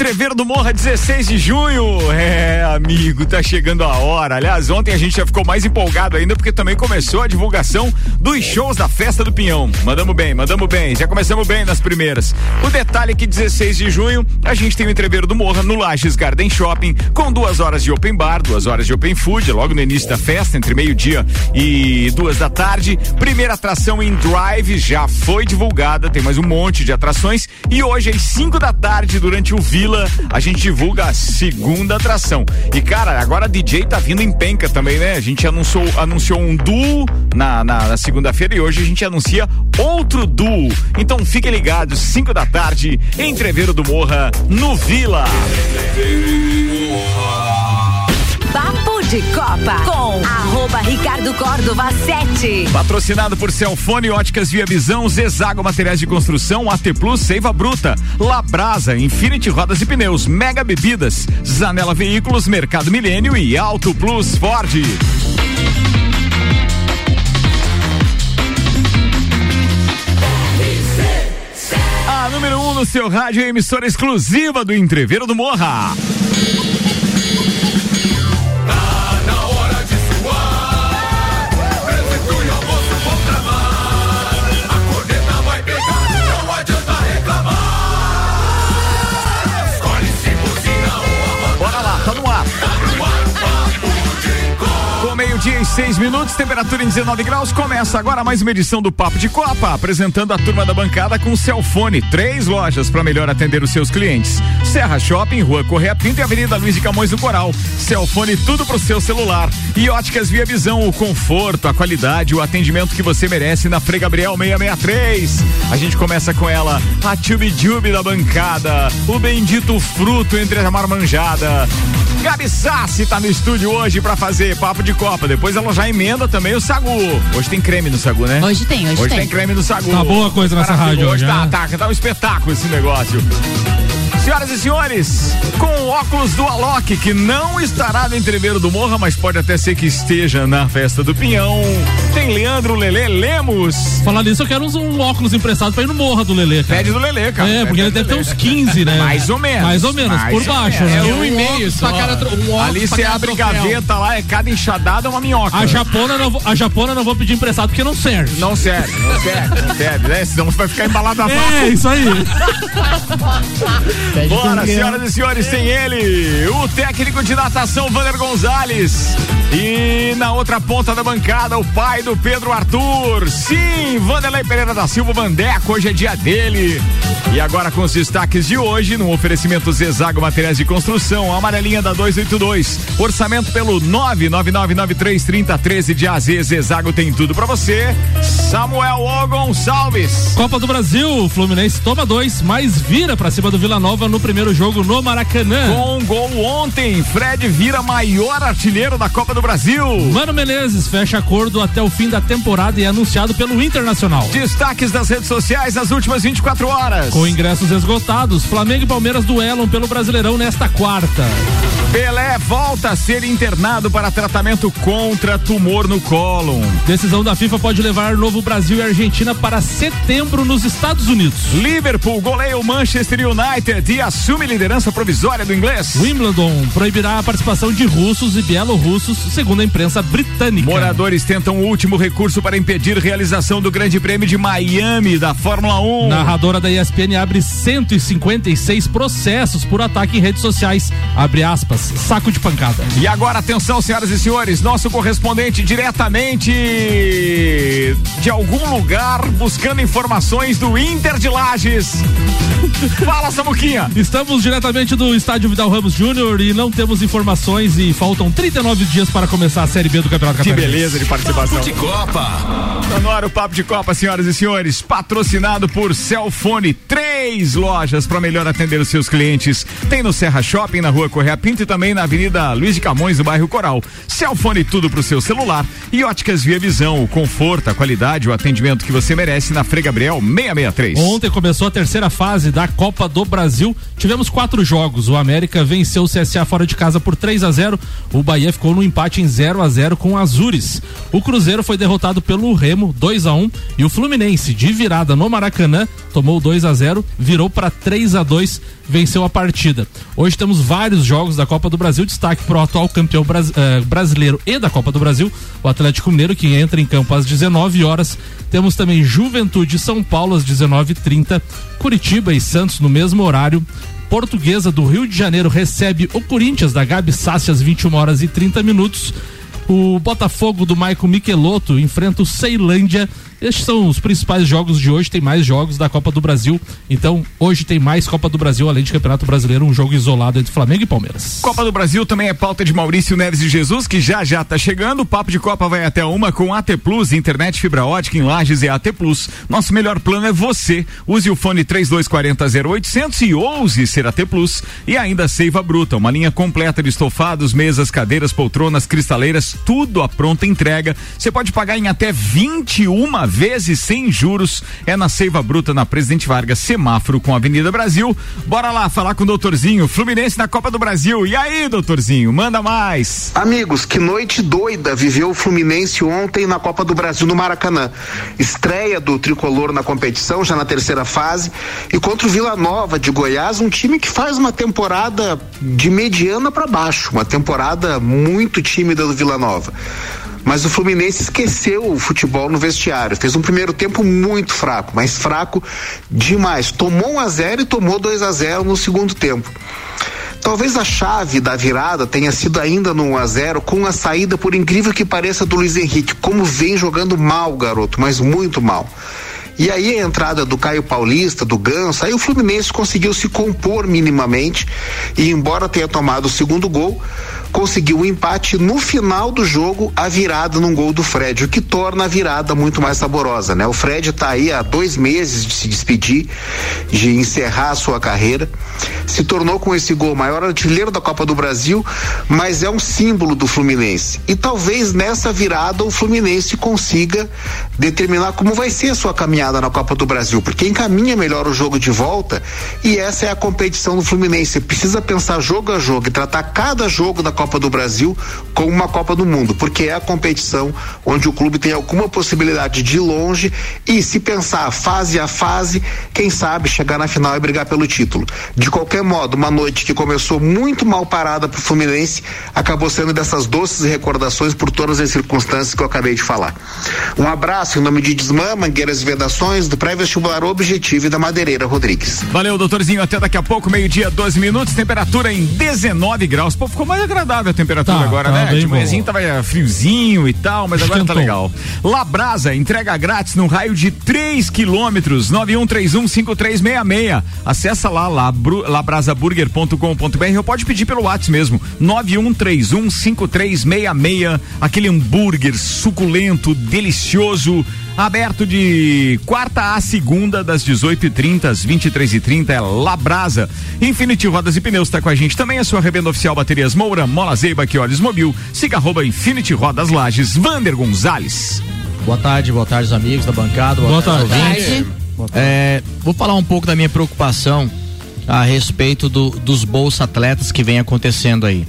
Entrever do Morra, 16 de junho. É, amigo, tá chegando a hora. Aliás, ontem a gente já ficou mais empolgado ainda porque também começou a divulgação dos shows da Festa do Pinhão. Mandamos bem, mandamos bem. Já começamos bem nas primeiras. O detalhe é que 16 de junho a gente tem o Entrever do Morra no Lages Garden Shopping com duas horas de open bar, duas horas de open food, logo no início da festa, entre meio-dia e duas da tarde. Primeira atração em Drive já foi divulgada, tem mais um monte de atrações e hoje às 5 da tarde durante o Vila, a gente divulga a segunda atração. E cara, agora a DJ tá vindo em penca também, né? A gente anunciou, anunciou um duo na, na, na segunda-feira e hoje a gente anuncia outro duo. Então fiquem ligados, 5 da tarde, Entreveiro do Morra, no Vila. De Copa com arroba Ricardo Córdova 7. Patrocinado por Celfone Óticas Via Visão, Zezago Materiais de Construção, AT Plus, Seiva Bruta, Labrasa, Infinity Rodas e Pneus, Mega Bebidas, Zanela Veículos, Mercado Milênio e Auto Plus Ford. A número 1 um no seu rádio é emissora exclusiva do Entreveiro do Morra. Meio-dia e seis minutos, temperatura em 19 graus. Começa agora mais uma edição do Papo de Copa, apresentando a turma da bancada com o Celfone. Três lojas para melhor atender os seus clientes: Serra Shopping, Rua Correia Pinto e Avenida Luiz de Camões do Coral. Celfone, tudo pro seu celular. E Óticas Via Visão, o conforto, a qualidade, o atendimento que você merece na Frei Gabriel 663. A gente começa com ela, a Tube Jube da bancada, o bendito fruto entre a marmanjada. Gabi Sassi tá no estúdio hoje para fazer papo de Copa. Depois ela já emenda também o Sagu. Hoje tem creme no Sagu, né? Hoje tem, hoje, Hoje tem. tem creme no Sagu. Tá boa coisa nessa rádio Hoje hoje, tá, né? tá, tá um espetáculo esse negócio. Senhoras e senhores, com o óculos do Alok, que não estará no entreveiro do Morra, mas pode até ser que esteja na festa do Pinhão, tem Leandro Lele Lemos. Falar nisso, eu quero uns, um óculos emprestado pra ir no Morra do Lelê, cara. Pede do Lele, cara. É, porque ele deve ter Lelê. uns 15, né? Mais ou menos. Mais ou menos, Mais por ou baixo, menos. né? É um e meio só. Um Ali você abre gaveta lá, é cada enxadada uma minhoca. A japona, não, vou- a japona não vou pedir emprestado porque não serve. Não serve, não serve, não serve, né? Senão você vai ficar embalado a É, isso aí. Bora, senhoras e senhores, tem ele, o técnico de natação Vander Gonzalez. E na outra ponta da bancada, o pai do Pedro Arthur. Sim, Vanderlei Pereira da Silva Vandeco, hoje é dia dele. E agora com os destaques de hoje, no oferecimento Zezago Materiais de Construção, amarelinha da 282. Orçamento pelo 999933013 de AZ. Zezago tem tudo pra você. Samuel O. Gonçalves. Copa do Brasil, Fluminense toma dois, mas vira pra cima do Vila Nova no primeiro jogo no Maracanã. Com um gol ontem, Fred vira maior artilheiro da Copa do Brasil. Mano Menezes fecha acordo até o fim da temporada e é anunciado pelo Internacional. Destaques das redes sociais nas últimas 24 horas. Com ingressos esgotados, Flamengo e Palmeiras duelam pelo Brasileirão nesta quarta. Pelé volta a ser internado para tratamento contra tumor no cólon. Decisão da FIFA pode levar Novo Brasil e Argentina para setembro nos Estados Unidos. Liverpool goleia o Manchester United e assume liderança provisória do inglês. Wimbledon proibirá a participação de russos e bielorrussos, segundo a imprensa britânica. Moradores tentam o último recurso para impedir realização do Grande Prêmio de Miami da Fórmula 1. Narradora da ESPN abre 156 processos por ataque em redes sociais. Abre aspas, saco de pancada. E agora, atenção, senhoras e senhores, nosso correspondente diretamente de algum lugar buscando informações do Inter de Lages. Fala, Samuquinha. Estamos diretamente do estádio Vidal Ramos Júnior e não temos informações e faltam 39 dias para começar a Série B do Campeonato Que Catarinense. beleza de participação. de Copa. Tá no ar o Papo de Copa, senhoras e senhores, patrocinado por Celfone, três lojas para melhor atender os seus clientes. Tem no Serra Shopping, na rua Correia Pinto e também na Avenida Luiz de Camões, no bairro Coral. Celfone tudo pro seu celular e óticas Via Visão, o conforto, a qualidade, o atendimento que você merece na Frei Gabriel 663. Ontem começou a terceira fase da Copa do Brasil. Tivemos quatro jogos. O América venceu o CSA fora de casa por 3 a 0. O Bahia ficou no empate em 0 a 0 com o Azures. O Cruzeiro foi derrotado pelo Remo 2 a 1 e o Fluminense de virada no Maracanã tomou 2 a 0, virou para 3 a 2, venceu a partida. Hoje temos vários jogos da Copa do Brasil, destaque para o atual campeão eh, brasileiro e da Copa do Brasil, o Atlético Mineiro, que entra em campo às 19 horas. Temos também Juventude São Paulo às 19h30, Curitiba e Santos no mesmo horário. Portuguesa do Rio de Janeiro recebe o Corinthians da Gabi Sassi às 21 horas e 30 minutos. O Botafogo do Maicon Michelotto enfrenta o Ceilândia estes são os principais jogos de hoje. Tem mais jogos da Copa do Brasil. Então, hoje tem mais Copa do Brasil, além de Campeonato Brasileiro, um jogo isolado entre Flamengo e Palmeiras. Copa do Brasil também é pauta de Maurício Neves de Jesus, que já já tá chegando. O Papo de Copa vai até uma com AT Plus, internet fibra ótica em Lages e AT Plus. Nosso melhor plano é você. Use o fone 3240 0800 e ouse ser AT Plus. E ainda Seiva Bruta, uma linha completa de estofados, mesas, cadeiras, poltronas, cristaleiras, tudo à pronta entrega. Você pode pagar em até 21 vezes sem juros. É na Seiva Bruta, na Presidente Vargas, semáforo com a Avenida Brasil. Bora lá falar com o doutorzinho, Fluminense na Copa do Brasil. E aí, doutorzinho, manda mais. Amigos, que noite doida viveu o Fluminense ontem na Copa do Brasil no Maracanã. Estreia do tricolor na competição, já na terceira fase. E contra o Vila Nova de Goiás, um time que faz uma temporada de mediana para baixo, uma temporada muito tímida do Vila Nova mas o Fluminense esqueceu o futebol no vestiário. Fez um primeiro tempo muito fraco, mas fraco demais. Tomou 1 a 0 e tomou 2 a 0 no segundo tempo. Talvez a chave da virada tenha sido ainda no 1 a 0 com a saída, por incrível que pareça, do Luiz Henrique. Como vem jogando mal, garoto, mas muito mal. E aí a entrada do Caio Paulista, do Ganso, aí o Fluminense conseguiu se compor minimamente e embora tenha tomado o segundo gol, conseguiu o um empate no final do jogo, a virada num gol do Fred, o que torna a virada muito mais saborosa, né? O Fred está aí há dois meses de se despedir, de encerrar a sua carreira, se tornou com esse gol maior artilheiro da Copa do Brasil, mas é um símbolo do Fluminense. E talvez nessa virada o Fluminense consiga determinar como vai ser a sua caminhada na Copa do Brasil, porque encaminha melhor o jogo de volta e essa é a competição do Fluminense. Precisa pensar jogo a jogo e tratar cada jogo da Copa do Brasil como uma Copa do Mundo, porque é a competição onde o clube tem alguma possibilidade de ir longe e se pensar fase a fase, quem sabe chegar na final e brigar pelo título. De qualquer modo, uma noite que começou muito mal parada para o Fluminense acabou sendo dessas doces recordações por todas as circunstâncias que eu acabei de falar. Um abraço em nome de Desmã, Mangueiras e Vedações, do pré-vestibular Objetivo e da Madeireira Rodrigues. Valeu, doutorzinho. Até daqui a pouco, meio-dia, 12 minutos, temperatura em 19 graus. Pô, ficou mais agradável a temperatura tá, agora, tá né? De manhãzinho tava friozinho e tal, mas agora tá legal. Labrasa, entrega grátis no raio de 3 quilômetros, 91315366. Acessa lá, labrasaburger.com.br ou pode pedir pelo WhatsApp mesmo, 91315366. Aquele hambúrguer suculento, delicioso Aberto de quarta a segunda, das 18h30 às 23h30, é Labrasa. Infinity Rodas e Pneus está com a gente também, a sua revenda oficial Baterias Moura, Mola Zeiba, que olhos mobil. Siga arroba Infinity Rodas Lages, Vander Gonzalez. Boa tarde, boa tarde, amigos da bancada. Boa, boa tarde, tarde. É, vou falar um pouco da minha preocupação a respeito do, dos bolsa atletas que vem acontecendo aí.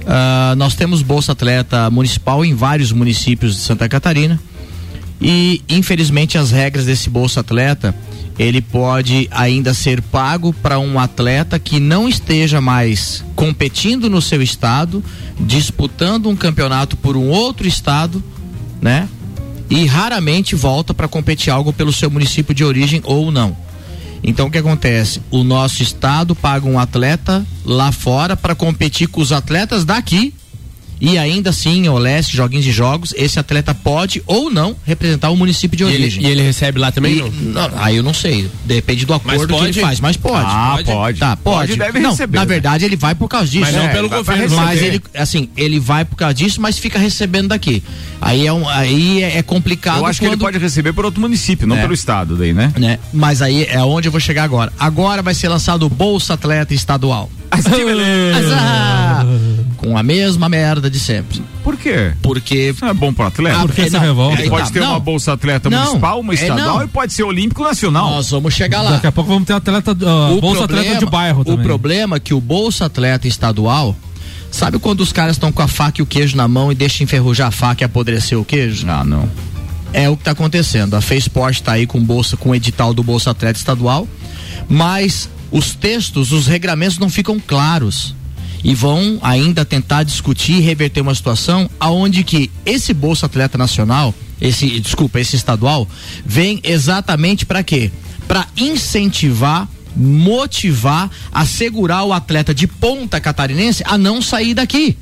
Uh, nós temos bolsa atleta municipal em vários municípios de Santa Catarina e infelizmente as regras desse Bolsa Atleta ele pode ainda ser pago para um atleta que não esteja mais competindo no seu estado, disputando um campeonato por um outro estado, né? E raramente volta para competir algo pelo seu município de origem ou não. Então o que acontece? O nosso estado paga um atleta lá fora para competir com os atletas daqui e ainda assim, o leste, joguinhos de jogos, esse atleta pode ou não representar o município de origem. E ele, e ele recebe lá também? E, não? aí eu não sei. Depende do acordo que ele faz. Mas pode. Ah, pode. pode. Tá, pode. pode deve não, receber. Na né? verdade, ele vai por causa disso. Mas não é, pelo governo. Mas ele, assim, ele vai por causa disso, mas fica recebendo daqui. Aí é, um, aí é, é complicado. Eu acho quando... que ele pode receber por outro município, não é. pelo estado daí, né? né? Mas aí é onde eu vou chegar agora. Agora vai ser lançado o Bolsa Atleta Estadual. que beleza. Com a mesma merda de sempre. Por quê? Porque. Isso não é bom pro atleta? Ah, Porque é, não, Ele é, pode tá, ter não. uma bolsa atleta Não, municipal, uma é, estadual não. e pode ser olímpico nacional. Nós vamos chegar lá. Daqui a pouco vamos ter atleta, uh, bolsa atleta de bairro também. O problema é que o bolsa atleta estadual, sabe quando os caras estão com a faca e o queijo na mão e deixam enferrujar a faca e apodrecer o queijo? Ah, não. É o que está acontecendo. A Feisport está aí com bolsa, com o edital do Bolsa Atleta Estadual, mas os textos, os regramentos não ficam claros. E vão ainda tentar discutir e reverter uma situação aonde que esse Bolsa Atleta Nacional, esse, desculpa, esse estadual, vem exatamente para quê? Para incentivar, motivar, assegurar o atleta de ponta catarinense a não sair daqui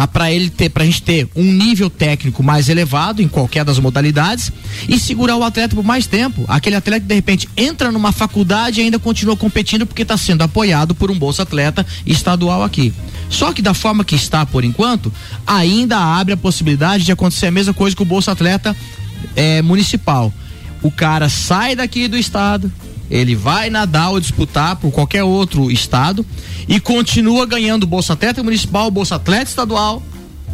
a para ele ter pra gente ter um nível técnico mais elevado em qualquer das modalidades e segurar o atleta por mais tempo. Aquele atleta que de repente entra numa faculdade e ainda continua competindo porque está sendo apoiado por um bolsa atleta estadual aqui. Só que da forma que está por enquanto, ainda abre a possibilidade de acontecer a mesma coisa com o bolsa atleta eh, municipal. O cara sai daqui do estado, ele vai nadar ou disputar por qualquer outro estado e continua ganhando Bolsa Atleta Municipal, Bolsa Atleta Estadual,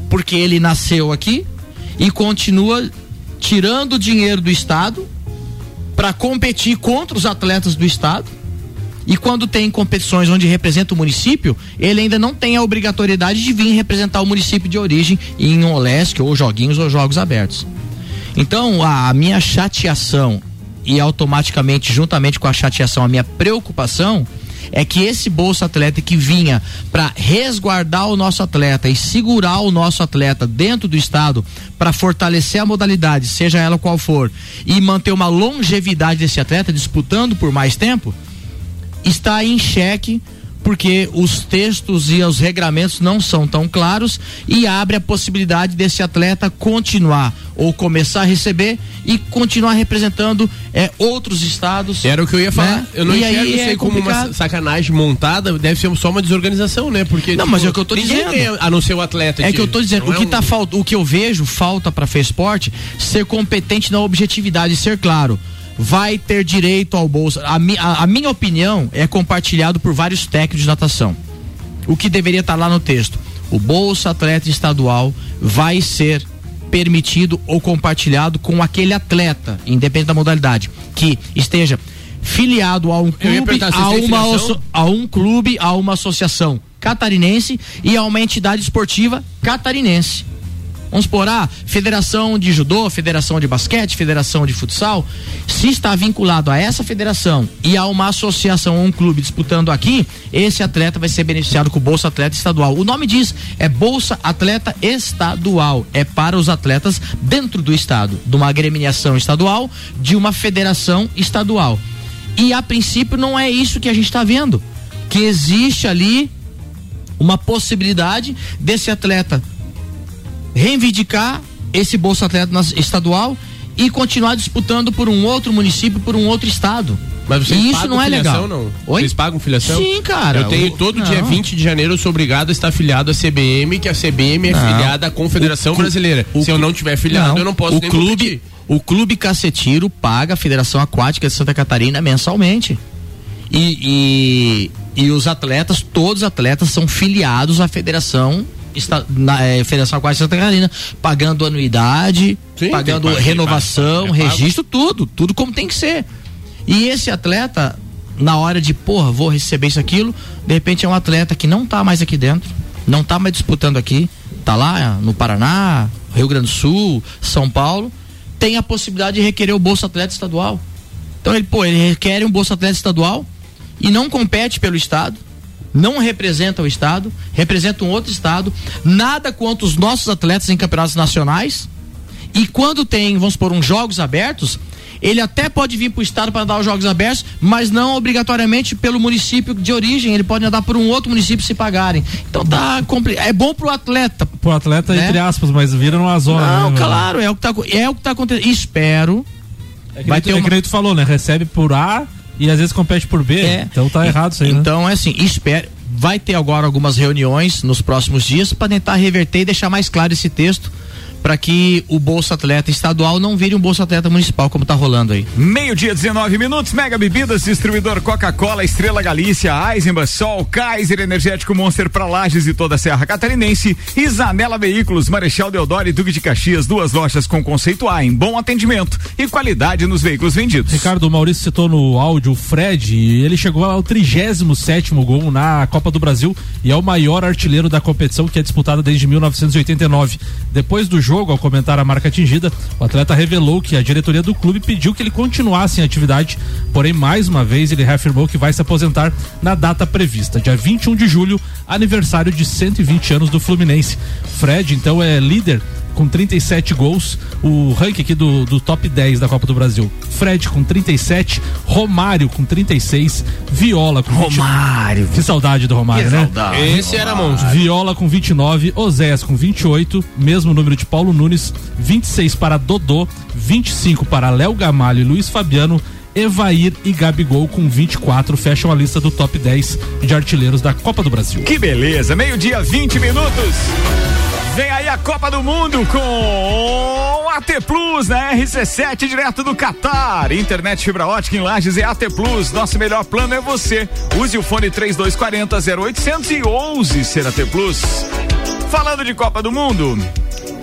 porque ele nasceu aqui e continua tirando dinheiro do estado para competir contra os atletas do estado. E quando tem competições onde representa o município, ele ainda não tem a obrigatoriedade de vir representar o município de origem em Olesc ou joguinhos ou jogos abertos. Então, a minha chateação e automaticamente, juntamente com a chateação, a minha preocupação é que esse bolsa atleta que vinha para resguardar o nosso atleta e segurar o nosso atleta dentro do estado para fortalecer a modalidade, seja ela qual for, e manter uma longevidade desse atleta disputando por mais tempo, está em xeque porque os textos e os regramentos não são tão claros e abre a possibilidade desse atleta continuar ou começar a receber e continuar representando é, outros estados. Era o que eu ia falar. Né? Eu não E enxergo aí isso é aí como uma complicado. sacanagem montada, deve ser só uma desorganização, né? Porque Não, mas é o que eu tô dizendo. ganha a não ser o atleta. É que eu tô dizendo, o é que um- tá falta, o que eu vejo falta para Fesporte ser competente na objetividade, ser claro. Vai ter direito ao bolsa. A, mi- a- a minha opinião é compartilhado por vários técnicos de natação. O que deveria estar lá no texto? O bolsa atleta estadual vai ser permitido ou compartilhado com aquele atleta, independente da modalidade, que esteja filiado a um clube, a uma, a um clube, a uma associação catarinense e a uma entidade esportiva catarinense. Vamos supor, ah, federação de judô, federação de basquete, federação de futsal, se está vinculado a essa federação e a uma associação ou um clube disputando aqui, esse atleta vai ser beneficiado com o Bolsa Atleta Estadual. O nome diz, é Bolsa Atleta Estadual, é para os atletas dentro do estado, de uma agremiação estadual, de uma federação estadual. E a princípio não é isso que a gente está vendo, que existe ali uma possibilidade desse atleta reivindicar esse Bolsa Atleta estadual e continuar disputando por um outro município, por um outro estado. Mas vocês e isso não é legal. não? Oi? Vocês pagam filiação? Sim, cara. Eu tenho todo não. dia 20 de janeiro, eu sou obrigado a estar afiliado à CBM, que a CBM é Não. filiada à Confederação O Brasileira. o Se eu não tiver filiado, eu não posso o nem clube, competir. o clube Cacetiro paga a Federação Aquática de Santa Catarina mensalmente. E, e, e os atletas, todos os atletas são filiados à Federação está, na, eh, Federação Aquática Santa Catarina, pagando anuidade, Sim, pagando renovação, é pago. registro, tudo, tudo como tem que ser. E esse atleta, na hora de, porra, vou receber isso aquilo, de repente é um atleta que não tá mais aqui dentro, não tá mais disputando aqui, tá lá no Paraná, Rio Grande do Sul, São Paulo, tem a possibilidade de requerer o Bolsa Atleta Estadual. Então ele, pô, ele requer um Bolsa Atleta Estadual e não compete pelo Estado, não representa o Estado, representa um outro Estado, nada quanto os nossos atletas em campeonatos nacionais. E quando tem, vamos supor, uns jogos abertos, ele até pode vir para o estado para dar os jogos abertos, mas não obrigatoriamente pelo município de origem. Ele pode andar por um outro município se pagarem. Então tá complicado. É bom pro atleta. Pro atleta, Né? entre aspas, mas vira numa zona. Não, né, claro, é o que tá, é o que tá acontecendo. Espero. É que, Vai nem tu- ter é uma- que nem tu falou, né? Recebe por A e às vezes compete por B. É. Então tá errado isso aí, né? Então é assim, espero. Vai ter agora algumas reuniões nos próximos dias para tentar reverter e deixar mais claro esse texto para que o Bolsa Atleta estadual não vire um Bolsa Atleta municipal, como está rolando aí. Meio-dia, 19 minutos, Mega Bebidas, distribuidor Coca-Cola, Estrela Galícia, Eisenbach, Sol, Kaiser Energético Monster para Lages e toda a Serra Catarinense, Isanela Veículos, Marechal Deodoro e Duque de Caxias, duas lojas com conceito A em bom atendimento e qualidade nos veículos vendidos. Ricardo, o Maurício citou no áudio o Fred, ele chegou ao 37 gol na Copa do Brasil e é o maior artilheiro da competição que é disputada desde 1989. Depois do jogo, ao comentar a marca atingida, o atleta revelou que a diretoria do clube pediu que ele continuasse em atividade, porém, mais uma vez, ele reafirmou que vai se aposentar na data prevista, dia 21 de julho, aniversário de 120 anos do Fluminense. Fred, então, é líder com 37 gols, o ranking aqui do, do top 10 da Copa do Brasil. Fred com 37, Romário com 36, Viola com Romário. 20... Que saudade do Romário, que né? Saudade. Esse era monstro. Viola com 29, Oséias com 28, mesmo número de Paulo Nunes, 26 para Dodô, 25 para Léo Gamalho e Luiz Fabiano, Evair e Gabigol com 24 fecham a lista do top 10 de artilheiros da Copa do Brasil. Que beleza, meio-dia, 20 minutos. Vem aí a Copa do Mundo com AT Plus na RC7 direto do Catar. Internet fibra ótica em Lages é AT Plus. Nosso melhor plano é você. Use o fone 3240 0800 e ouse ser AT Plus. Falando de Copa do Mundo,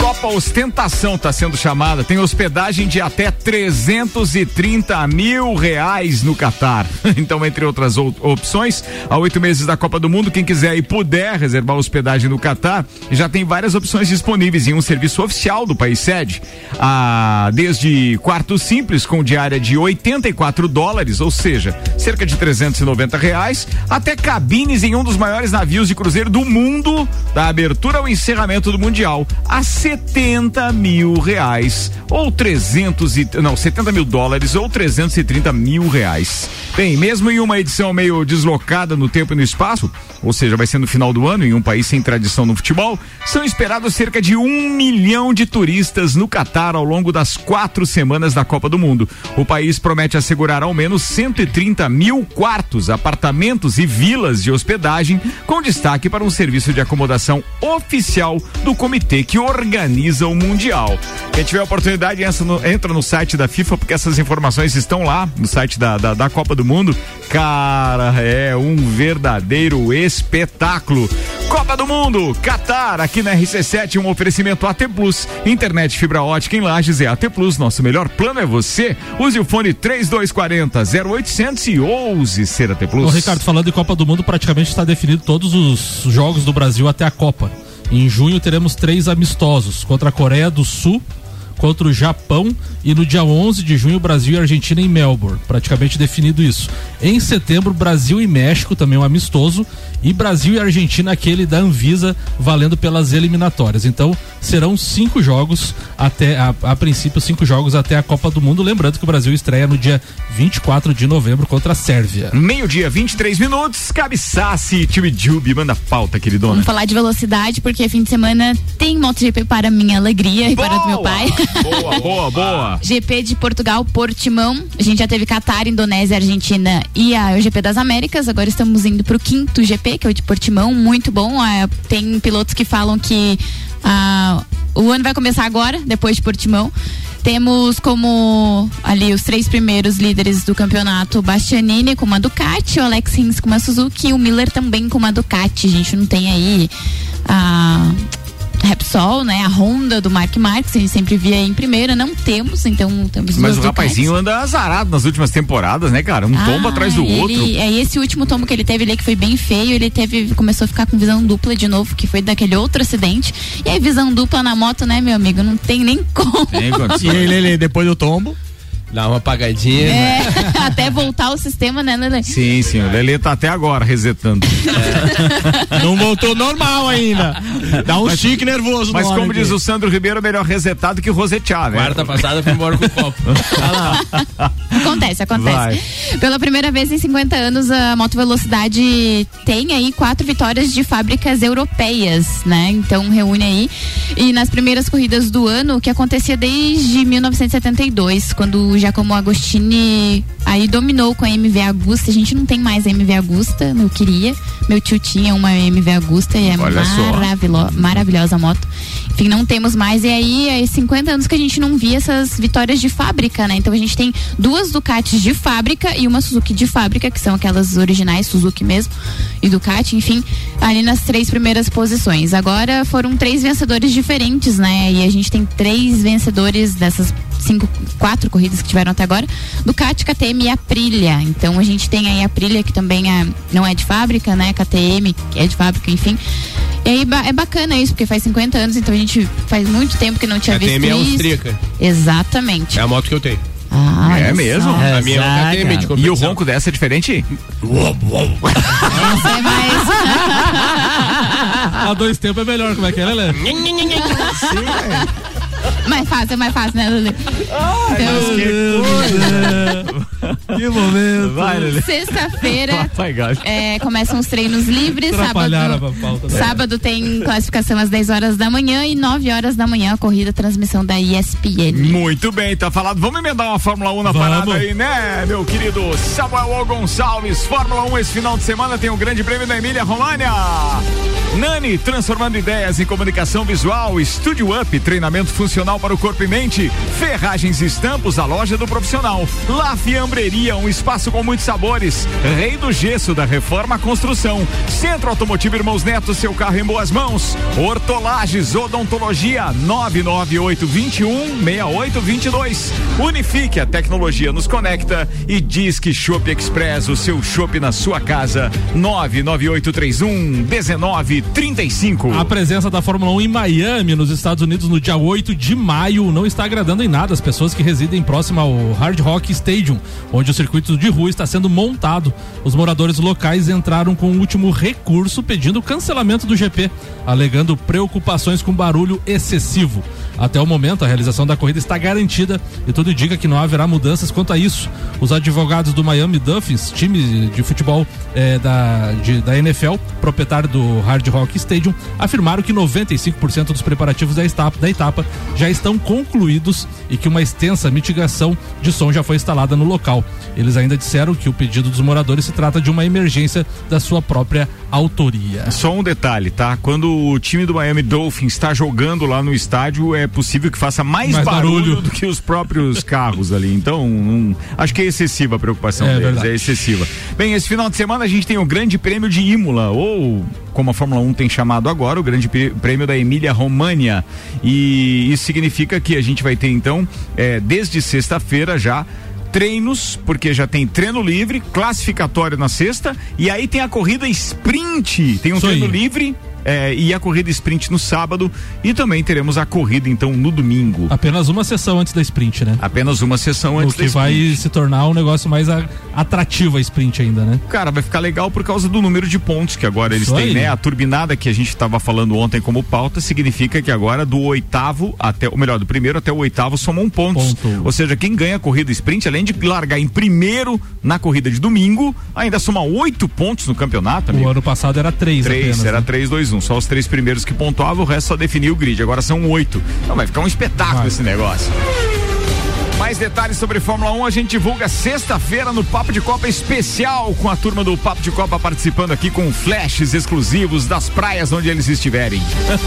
Copa Ostentação está sendo chamada. Tem hospedagem de até 330 mil reais no Catar. Então, entre outras opções, há oito meses da Copa do Mundo, quem quiser e puder reservar hospedagem no Catar, já tem várias opções disponíveis em um serviço oficial do país sede. Ah, desde quarto simples com diária de 84 dólares, ou seja, cerca de 390 reais, até cabines em um dos maiores navios de cruzeiro do mundo, da abertura ao encerramento do Mundial. A 70 mil reais ou 300 e não 70 mil dólares ou 330 mil reais. Bem, mesmo em uma edição meio deslocada no tempo e no espaço, ou seja, vai ser no final do ano em um país sem tradição no futebol, são esperados cerca de um milhão de turistas no Catar ao longo das quatro semanas da Copa do Mundo. O país promete assegurar ao menos 130 mil quartos, apartamentos e vilas de hospedagem, com destaque para um serviço de acomodação oficial do comitê que organiza o Mundial. Quem tiver oportunidade, entra no, entra no site da FIFA, porque essas informações estão lá no site da, da, da Copa do Mundo. Cara, é um verdadeiro espetáculo. Copa do Mundo, Qatar, aqui na RC7, um oferecimento AT Plus. Internet fibra ótica em Lages é AT Plus. Nosso melhor plano é você. Use o fone 3240 0800 e ouse ser AT Plus. Ô, Ricardo, falando de Copa do Mundo, praticamente está definido todos os jogos do Brasil até a Copa. Em junho teremos três amistosos contra a Coreia do Sul, contra o Japão e no dia 11 de junho Brasil e Argentina em Melbourne, praticamente definido isso. Em setembro Brasil e México também um amistoso e Brasil e Argentina aquele da Anvisa valendo pelas eliminatórias. Então serão cinco jogos até a, a princípio cinco jogos até a Copa do Mundo, lembrando que o Brasil estreia no dia 24 de novembro contra a Sérvia. Meio-dia, 23 minutos, cabe Sassi, time Jubi, manda pauta, queridona. Vamos falar de velocidade porque fim de semana tem MotoGP para minha alegria e para do meu pai. Boa, boa, boa. GP de Portugal, Portimão. A gente já teve Catar, Indonésia, Argentina e a GP das Américas. Agora estamos indo para o quinto GP, que é o de Portimão. Muito bom. É, tem pilotos que falam que ah, o ano vai começar agora, depois de Portimão. Temos como ali os três primeiros líderes do campeonato, o Bastianini com uma Ducati, o Alex Rins com uma Suzuki e o Miller também com uma Ducati. A gente não tem aí a Repsol, né? A Honda do Mark Marques, a gente sempre via em primeira, não temos, então temos Mas o rapazinho anda azarado nas últimas temporadas, né, cara? Um ah, tombo atrás do ele, outro. É esse último tombo que ele teve ali que foi bem feio, ele teve começou a ficar com visão dupla de novo, que foi daquele outro acidente. E aí visão dupla na moto, né, meu amigo, não tem nem como. Tem e ele, ele depois do tombo Dá uma apagadinha. É, até voltar o sistema, né, Lele? Sim, sim. O Lele tá até agora resetando. É. Não voltou normal ainda. Dá um mas, chique nervoso Mas como diz aqui. o Sandro Ribeiro, melhor resetado que rosetear, né? Quarta passada foi embora com o copo. acontece, acontece. Vai. Pela primeira vez em 50 anos, a Moto Velocidade tem aí quatro vitórias de fábricas europeias, né? Então reúne aí. E nas primeiras corridas do ano, o que acontecia desde 1972, quando o Giacomo Agostini aí dominou com a MV Agusta. A gente não tem mais a MV Agusta, eu queria. Meu tio tinha uma MV Agusta e é maravilo maravilhosa a moto. Enfim, não temos mais. E aí, é 50 anos que a gente não via essas vitórias de fábrica, né? Então a gente tem duas Ducatis de fábrica e uma Suzuki de fábrica, que são aquelas originais, Suzuki mesmo, e Ducati, enfim, ali nas três primeiras posições. Agora foram três vencedores diferentes, né? E a gente tem três vencedores dessas cinco, quatro corridas que tiveram até agora, Ducati, KTM e Aprilia. Então a gente tem aí a Aprilia, que também é, não é de fábrica, né? KTM, que é de fábrica, enfim. E aí é bacana isso, porque faz 50 anos, então a gente faz muito tempo que não tinha KTM visto é isso. austríaca. Exatamente. É a moto que eu tenho. Ah, é mesmo? a minha é KTM de E o ronco dessa é diferente? Essa é mais. a dois tempos é melhor, como é que é, Lelé? Sim, é. Mais fácil, é mais fácil, né, Lulê? Então, que, que momento. Sexta-feira é, começam os treinos livres. Sábado, sábado tem classificação às 10 horas da manhã e 9 horas da manhã a corrida, transmissão da ESPN. Muito bem, tá falado. Vamos emendar uma Fórmula 1 na Vamos. parada aí, né, meu querido Samuel Gonçalves. Fórmula 1 esse final de semana tem o Grande Prêmio da Emília România. Nani, transformando ideias em comunicação visual. Estúdio Up, treinamento funcional para o corpo e mente. Ferragens e Estampos, a loja do profissional. La Fiambreria, um espaço com muitos sabores. Rei do Gesso, da Reforma Construção. Centro Automotivo Irmãos Neto, seu carro em boas mãos. Hortolages, Odontologia, 998 21 6822. Unifique, a tecnologia nos conecta. E diz que Shop Express, o seu shopping na sua casa. 99831 1935. A presença da Fórmula 1 em Miami, nos Estados Unidos, no dia 8 de maio não está agradando em nada as pessoas que residem próximo ao Hard Rock Stadium, onde o circuito de rua está sendo montado. Os moradores locais entraram com o último recurso pedindo o cancelamento do GP, alegando preocupações com barulho excessivo. Até o momento, a realização da corrida está garantida e tudo indica que não haverá mudanças quanto a isso. Os advogados do Miami Dolphins, time de futebol eh, da, de, da NFL, proprietário do Hard Rock Stadium, afirmaram que 95% dos preparativos da etapa, da etapa já estão concluídos e que uma extensa mitigação de som já foi instalada no local. Eles ainda disseram que o pedido dos moradores se trata de uma emergência da sua própria autoria. Só um detalhe, tá? Quando o time do Miami Dolphins está jogando lá no estádio, é possível que faça mais, mais barulho, barulho, do que os próprios carros ali. Então, um, acho que é excessiva a preocupação é, deles, verdade. é excessiva. Bem, esse final de semana a gente tem o Grande Prêmio de Imola, ou como a Fórmula 1 tem chamado agora, o Grande Prêmio da Emília România. E isso significa que a gente vai ter então, é, desde sexta-feira já, treinos, porque já tem treino livre, classificatório na sexta, e aí tem a corrida sprint. Tem um treino aí. livre é, e a corrida sprint no sábado e também teremos a corrida então no domingo. Apenas uma sessão antes da sprint, né? Apenas uma sessão antes o que vai se tornar um negócio mais a, atrativo a sprint ainda, né? Cara, vai ficar legal por causa do número de pontos que agora eles Isso têm, aí. né? A turbinada que a gente estava falando ontem como pauta significa que agora do oitavo até, ou melhor, do primeiro até o oitavo somam pontos. Ponto. Ou seja, quem ganha a corrida sprint, além de largar em primeiro na corrida de domingo, ainda soma oito pontos no campeonato. Amigo. O ano passado era três. Três, apenas, era né? três, dois, Só os três primeiros que pontuavam, o resto só definiu o grid. Agora são oito. Então vai ficar um espetáculo vai. esse negócio. Mais detalhes sobre Fórmula 1 a gente divulga sexta-feira no Papo de Copa especial com a turma do Papo de Copa participando aqui com flashes exclusivos das praias onde eles estiverem.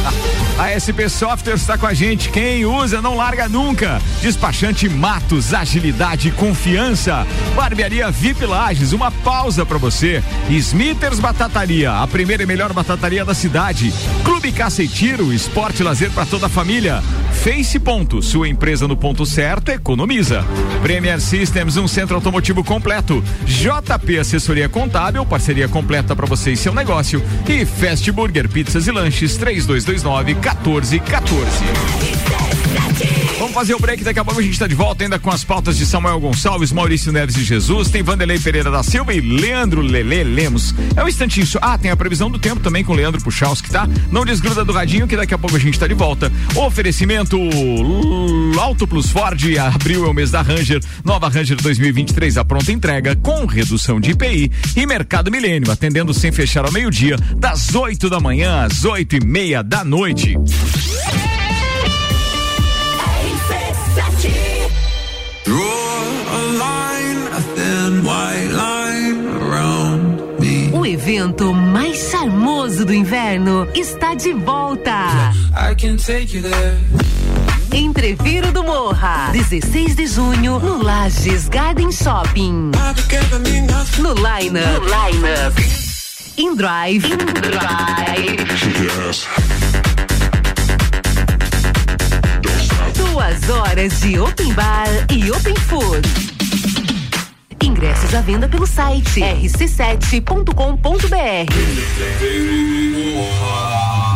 a SP Software está com a gente. Quem usa não larga nunca. Despachante Matos, agilidade e confiança. Barbearia VIP Lages, uma pausa para você. Smithers Batataria, a primeira e melhor batataria da cidade. Clube Caça e Tiro, esporte lazer para toda a família. Face Ponto, sua empresa no ponto certo, economiza. Premier Systems, um centro automotivo completo. JP Assessoria Contábil, parceria completa para você e seu negócio. E Fast Burger, pizzas e lanches, 3229 1414. Vamos fazer o break, daqui a pouco a gente está de volta ainda com as pautas de Samuel Gonçalves, Maurício Neves de Jesus, tem Vanderlei Pereira da Silva e Leandro Lele Lemos. É um instantinho só. Ah, tem a previsão do tempo também com o Leandro Puchalski, tá? Não desgruda do radinho que daqui a pouco a gente está de volta. Oferecimento Auto Plus Ford, abril é o mês da Ranger, nova Ranger 2023, a pronta entrega com redução de IPI e Mercado Milênio, atendendo sem fechar ao meio-dia, das 8 da manhã às 8 e meia da noite. Evento mais charmoso do inverno está de volta. Entreviro do Morra, 16 de junho, no Lages Garden Shopping. No Line Up. No Line Up. In Drive. In Drive. Duas horas de Open Bar e Open Food. Ingressos à venda pelo site rc7.com.br.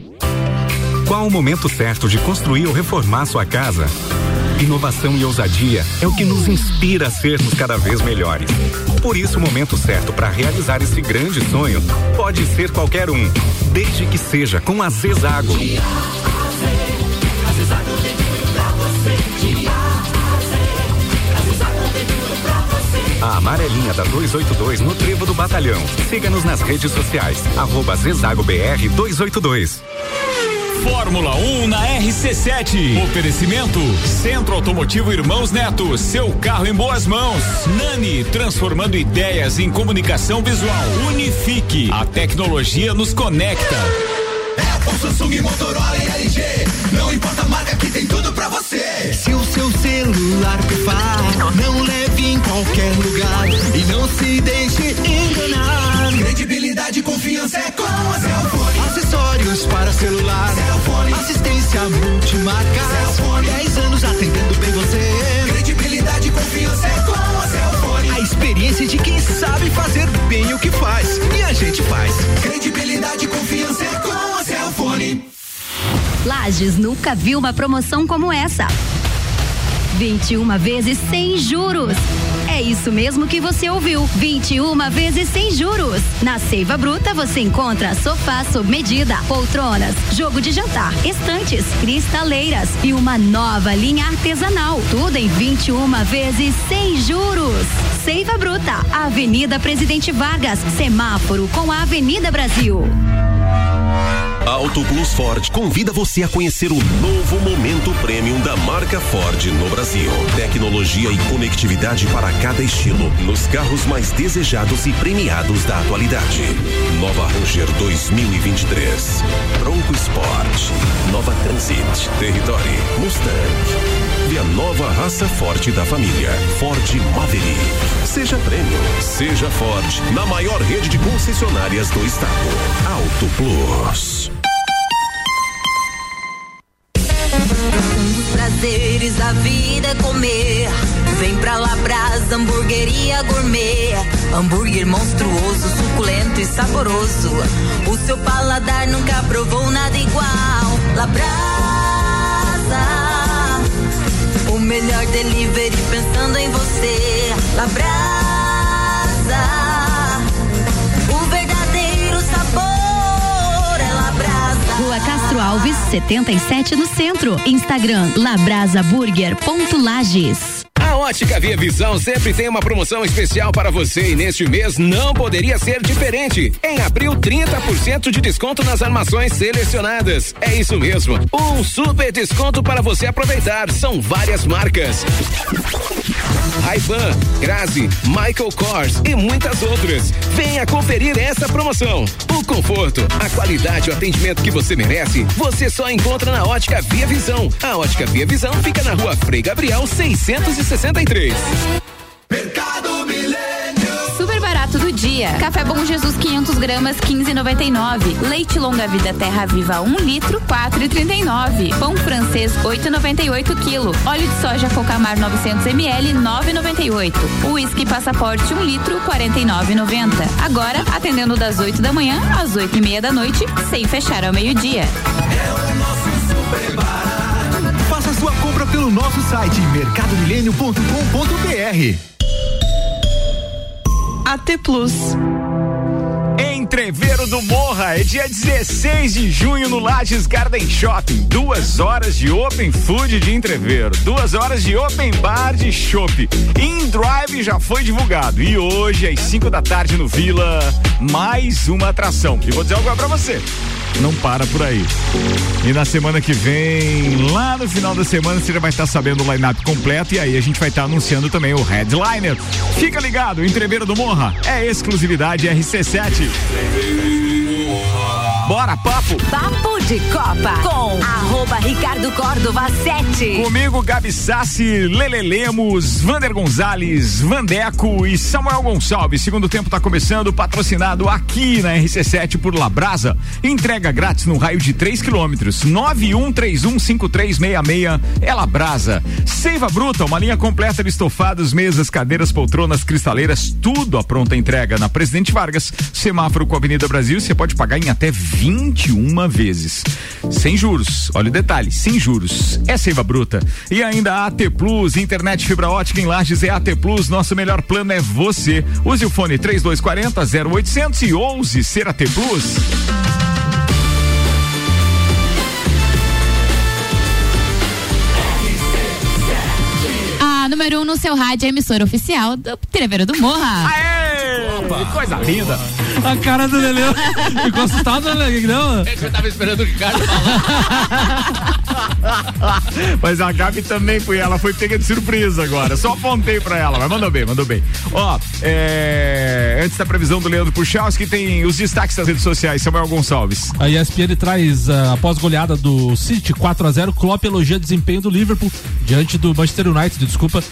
Qual o momento certo de construir ou reformar sua casa? Inovação e ousadia é o que nos inspira a sermos cada vez melhores. Por isso, o momento certo para realizar esse grande sonho pode ser qualquer um, desde que seja com a Zezago. A amarelinha da 282 no Trevo do Batalhão. Siga-nos nas redes sociais. Arroba Zezago BR 282. Fórmula 1 um na RC7. Oferecimento Centro Automotivo Irmãos Neto. Seu carro em boas mãos. Nani, transformando ideias em comunicação visual. Unifique. A tecnologia nos conecta. Apple, Samsung, Motorola e LG. Não importa a marca que tem seu celular pifar, não leve em qualquer lugar e não se deixe enganar. Credibilidade e confiança é com a Cellfone. Acessórios para celular. Cellfone. Assistência multimarca. Cellfone. 10 anos atendendo bem você. Credibilidade e confiança é com a Cellfone. A experiência de quem sabe fazer bem o que faz. E a gente faz. Credibilidade e confiança é com a Cellfone. Lages nunca viu uma promoção como essa. 21 vezes sem juros. É isso mesmo que você ouviu. 21 vezes sem juros. Na Seiva Bruta você encontra sofá sob medida, poltronas, jogo de jantar, estantes, cristaleiras e uma nova linha artesanal. Tudo em 21 vezes sem juros. Seiva Bruta, Avenida Presidente Vargas, semáforo com a Avenida Brasil. Auto Plus Ford convida você a conhecer o novo momento premium da marca Ford no Brasil. Tecnologia e conectividade para cada estilo nos carros mais desejados e premiados da atualidade. Nova Ranger 2023, Bronco Sport, Nova Transit, Territory, Mustang. E a nova raça forte da família, Ford Maverick. Seja prêmio, seja Ford, na maior rede de concessionárias do estado. Auto Plus. Um dos prazeres da vida é comer. Vem pra Labrasa, hamburgueria gourmet. Hambúrguer monstruoso, suculento e saboroso. O seu paladar nunca provou nada igual. Labrasa, o melhor delivery pensando em você. Labrasa, Castro Alves, 77 no centro. Instagram labrasaburger.lages. Ótica Via Visão sempre tem uma promoção especial para você e neste mês não poderia ser diferente. Em abril, 30% de desconto nas armações selecionadas. É isso mesmo, um super desconto para você aproveitar. São várias marcas. Ray-Ban, Grazi, Michael Kors e muitas outras. Venha conferir essa promoção. O conforto, a qualidade e o atendimento que você merece, você só encontra na Ótica Via Visão. A Ótica Via Visão fica na rua Frei Gabriel 663. Mercado Milênio. Super barato do dia. Café Bom Jesus 500 gramas 15,99. Leite Longa Vida Terra Viva 1 litro 4,39. Pão francês 8,98 quilo. Óleo de soja Cocamar 900 ml 9,98. Uísque Passaporte 1 litro 49,90. Agora atendendo das 8 da manhã às 8 e meia da noite, sem fechar ao meio-dia. Faça pelo nosso site mercadomilênio.com.br. AT Plus. Entreveiro do Morra é dia 16 de junho no Lages Garden Shopping. Duas horas de Open Food de Entreveiro, duas horas de Open Bar de Chopp. In Drive já foi divulgado e hoje às 5 da tarde no Vila mais uma atração. E vou dizer algo pra você. Não para por aí. E na semana que vem, lá no final da semana, você já vai estar sabendo o line-up completo e aí a gente vai estar anunciando também o headliner. Fica ligado, Entreveiro do Morra é exclusividade RC7. Bora, papo! Papo de Copa com arroba Ricardo Córdova 7. Comigo, Gabi Sassi, Lele Lemos, Vander Gonzalez, Vandeco e Samuel Gonçalves. Segundo tempo está começando, patrocinado aqui na RC7 por Labrasa. Entrega grátis no raio de 3 quilômetros. 91315366 é Labrasa. Seiva Bruta, uma linha completa de estofados, mesas, cadeiras, poltronas, cristaleiras, tudo à pronta entrega na Presidente Vargas. Semáforo com a Avenida Brasil, você pode pagar em até 21 vezes. Sem juros. Olha o detalhe, sem juros. É Seiva Bruta. E ainda AT Plus, internet fibra ótica em Lages é AT Plus. Nosso melhor plano é você. Use o fone 3240 0800 e ouse ser AT Plus. A número 1 um no seu rádio é a emissora oficial do Treveiro do Morra. Aê! Coisa linda. A cara do Lelê ficou assustado, né? Não. É que eu tava esperando o Ricardo falar. Mas a Gabi também foi, ela foi pega de surpresa agora. Só apontei pra ela, mas mandou bem, mandou bem. Ó, é, antes da previsão do Leandro Puchalski, tem os destaques das redes sociais, Samuel Gonçalves. A ESPN traz, uh, após goleada do City 4 a 0 Klopp elogia desempenho do Liverpool diante do Manchester United, desculpa,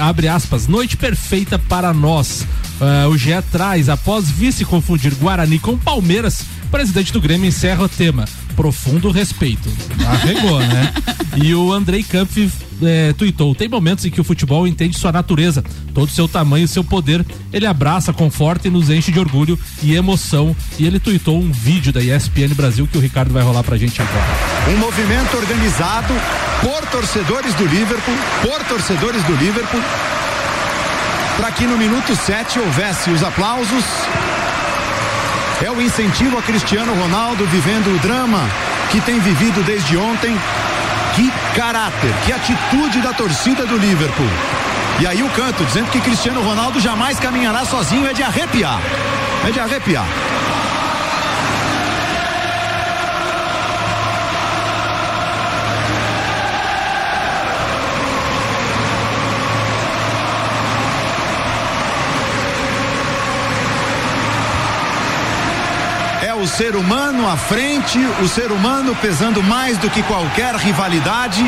abre aspas, noite perfeita para nós. Uh, o GE traz, após vice confundir Guarani com Palmeiras, presidente do Grêmio encerra o tema. Profundo respeito. Arregou, né? E o Andrei Kampf é, tuitou: tem momentos em que o futebol entende sua natureza, todo seu tamanho e seu poder. Ele abraça, conforta e nos enche de orgulho e emoção. E ele tuitou um vídeo da ESPN Brasil que o Ricardo vai rolar pra gente agora. Um movimento organizado por torcedores do Liverpool, por torcedores do Liverpool, para que no minuto 7 houvesse os aplausos. É o incentivo a Cristiano Ronaldo vivendo o drama que tem vivido desde ontem. Que caráter, que atitude da torcida do Liverpool. E aí o canto dizendo que Cristiano Ronaldo jamais caminhará sozinho é de arrepiar. É de arrepiar. O ser humano à frente, o ser humano pesando mais do que qualquer rivalidade.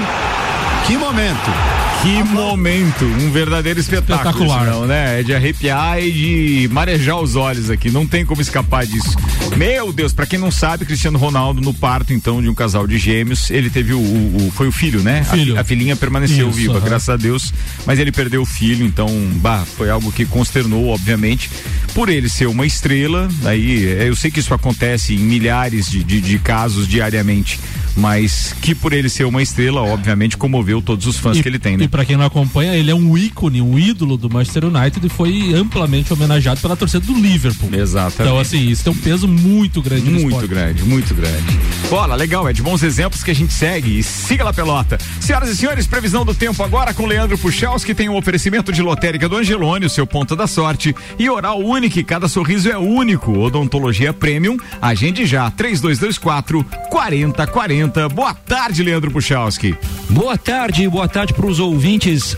Que momento! Que momento, um verdadeiro espetáculo, Espetacular. não, né? É de arrepiar e de marejar os olhos aqui, não tem como escapar disso. Meu Deus, pra quem não sabe, Cristiano Ronaldo no parto então de um casal de gêmeos, ele teve o, o- foi o filho, né? A Filho. fi- A, filhinha permaneceu Isso, viva, aham. graças a Deus, mas ele perdeu o filho, então, bah, foi algo que consternou, obviamente, por ele ser uma estrela, aí é, eu sei que isso acontece em milhares de, de, de casos diariamente, mas que por ele ser uma estrela, obviamente, comoveu todos os fãs que ele tem, né? Pra quem não acompanha, ele é um ícone, um ídolo do Manchester United e foi amplamente homenageado pela torcida do Liverpool. Exatamente. Então, assim, isso tem um peso muito grande no Muito grande, muito grande. Bola, legal, é de bons exemplos que a gente segue e siga lá pelota. Senhoras e senhores, previsão do tempo agora com Leandro Puxaus, que tem um oferecimento de lotérica do Angelone, o seu ponto da sorte, e oral único, cada sorriso é único. Odontologia Premium, agende já, 3224 4040. Boa tarde, Leandro Puchalski. Boa tarde. tarde, boa tarde para os ouvintes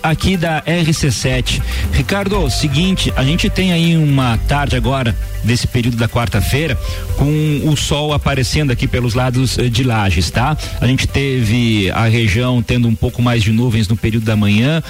aqui da RC7. Ricardo, seguinte, a gente tem aí uma tarde agora desse período da quarta-feira com o sol aparecendo aqui pelos lados eh, de Lages, tá? A gente teve a região tendo um pouco mais de nuvens no período da manhã,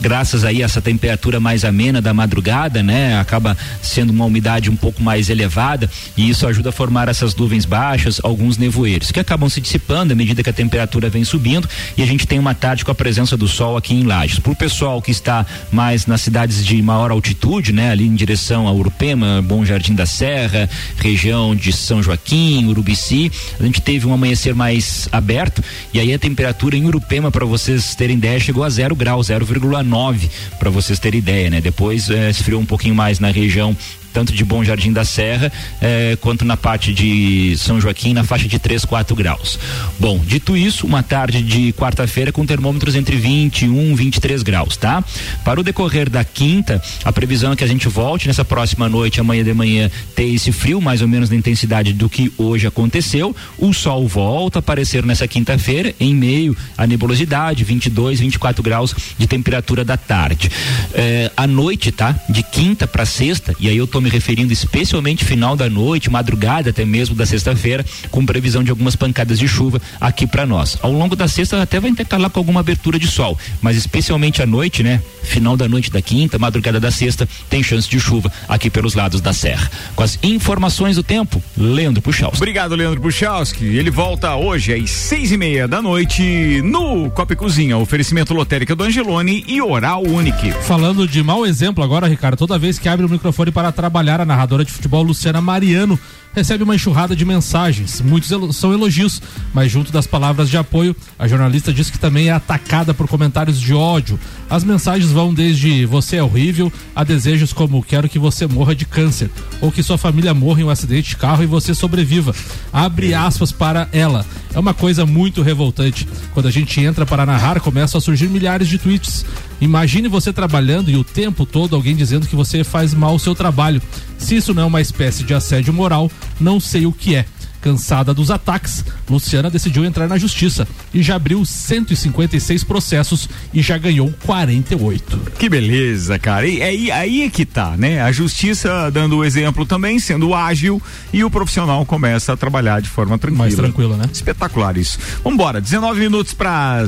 graças aí a essa temperatura mais amena da madrugada, né? Acaba sendo uma umidade um pouco mais elevada e isso ajuda a formar essas nuvens baixas, alguns nevoeiros que acabam se dissipando à medida que a temperatura vem subindo e a gente tem uma tarde com a presença do sol aqui em Lages. Para o pessoal que está mais nas cidades de maior altitude, né? Ali em direção a Urupema, Bom Jardim da Serra, região de São Joaquim, Urubici. A gente teve um amanhecer mais aberto e aí a temperatura em Urupema, para vocês terem ideia, chegou a zero grau, 0,9 para vocês terem ideia, né? Depois eh, esfriou um pouquinho mais na região tanto de Bom Jardim da Serra eh, quanto na parte de São Joaquim, na faixa de 3, 4 graus. Bom, dito isso, uma tarde de quarta-feira com termômetros entre 21 e 23 graus, tá? Para o decorrer da quinta, a previsão é que a gente volte nessa próxima noite, amanhã de manhã, ter esse frio, mais ou menos na intensidade do que hoje aconteceu. O sol volta a aparecer nessa quinta-feira, em meio à nebulosidade, 22, 24 graus de temperatura da tarde. Eh, à noite, tá? De quinta para sexta, e aí eu tô me referindo especialmente final da noite, madrugada até mesmo da sexta-feira, com previsão de algumas pancadas de chuva aqui para nós. Ao longo da sexta até vai intercalar com alguma abertura de sol, mas especialmente à noite, né? Final da noite da quinta, madrugada da sexta, tem chance de chuva aqui pelos lados da serra. Com as informações do tempo, Leandro Puxaus. Obrigado, Leandro Puchalski. Ele volta hoje às seis e meia da noite no Copa Cozinha. Oferecimento lotérica do Angelone e Oral Unique. Falando de mau exemplo agora, Ricardo, toda vez que abre o microfone para trabalhar, a narradora de futebol Luciana Mariano recebe uma enxurrada de mensagens. Muitos são elogios, mas junto das palavras de apoio, a jornalista diz que também é atacada por comentários de ódio. As mensagens vão desde você é horrível a desejos como quero que você morra de câncer ou que sua família morra em um acidente de carro e você sobreviva. Abre aspas para ela. É uma coisa muito revoltante. Quando a gente entra para narrar, começam a surgir milhares de tweets. Imagine você trabalhando e o tempo todo alguém dizendo que você faz mal o seu trabalho. Se isso não é uma espécie de assédio moral, não sei o que é. Cansada dos ataques, Luciana decidiu entrar na justiça e já abriu 156 processos e já ganhou 48. Que beleza, cara. E aí, aí é que tá, né? A justiça dando o exemplo também, sendo ágil e o profissional começa a trabalhar de forma tranquila. Mais tranquila, né? Espetacular isso. Vambora, 19 minutos para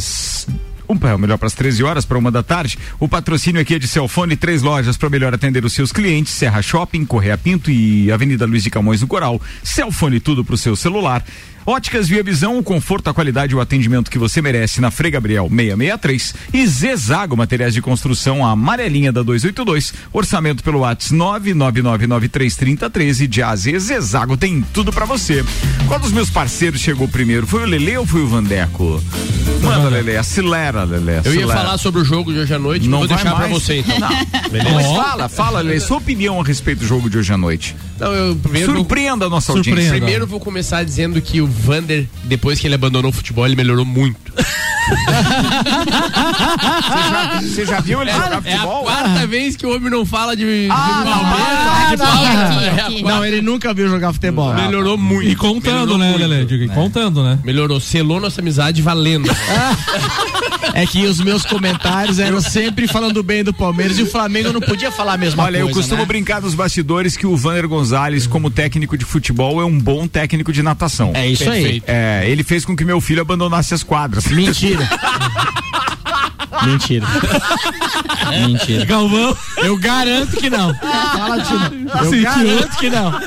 um, é, melhor para as 13 horas, para uma da tarde. O patrocínio aqui é de Celfone, três lojas para melhor atender os seus clientes: Serra Shopping, Correia Pinto e Avenida Luiz de Camões do Coral. Celfone, tudo para o seu celular. Óticas Via Visão, o conforto, a qualidade e o atendimento que você merece na Frei Gabriel 663 e Zezago Materiais de Construção, a amarelinha da 282, orçamento pelo WhatsApp 999933013 de AZ Zezago tem tudo para você. Qual dos meus parceiros chegou primeiro? Foi o Lele ou foi o Vandeco? Manda, Lele, acelera, Lele. Eu ia falar sobre o jogo de hoje à noite, Não mas vou deixar mais. você então. Não. Mas fala, fala, Lele, sua opinião a respeito do jogo de hoje à noite. Não, eu primeiro Surpreenda a nossa Surpreenda. audiência. Primeiro vou começar dizendo que o Vander, depois que ele abandonou o futebol, ele melhorou muito. Você já viu ele jogar É a futebol? quarta vez que o homem não fala de, Ah, Palmeiras, de não, Palmeiras. não, É a não, ele nunca viu jogar futebol. Melhorou muito. E contando, Melhorou né, muito. Lele? E Contando, né? Melhorou, selou nossa amizade valendo. É que os meus comentários eram sempre falando bem do Palmeiras e o Flamengo não podia falar a mesma Olha, coisa. eu costumo né? brincar nos bastidores que o Vander Gonzalez, como técnico de futebol, é um bom técnico de natação. É isso aí. Perfeito. É, ele fez com que meu filho abandonasse as quadras. Mentira. Mentira. Mentira. Galvão. Eu garanto que não. Fala, Tina. Eu Sentiu? garanto que não.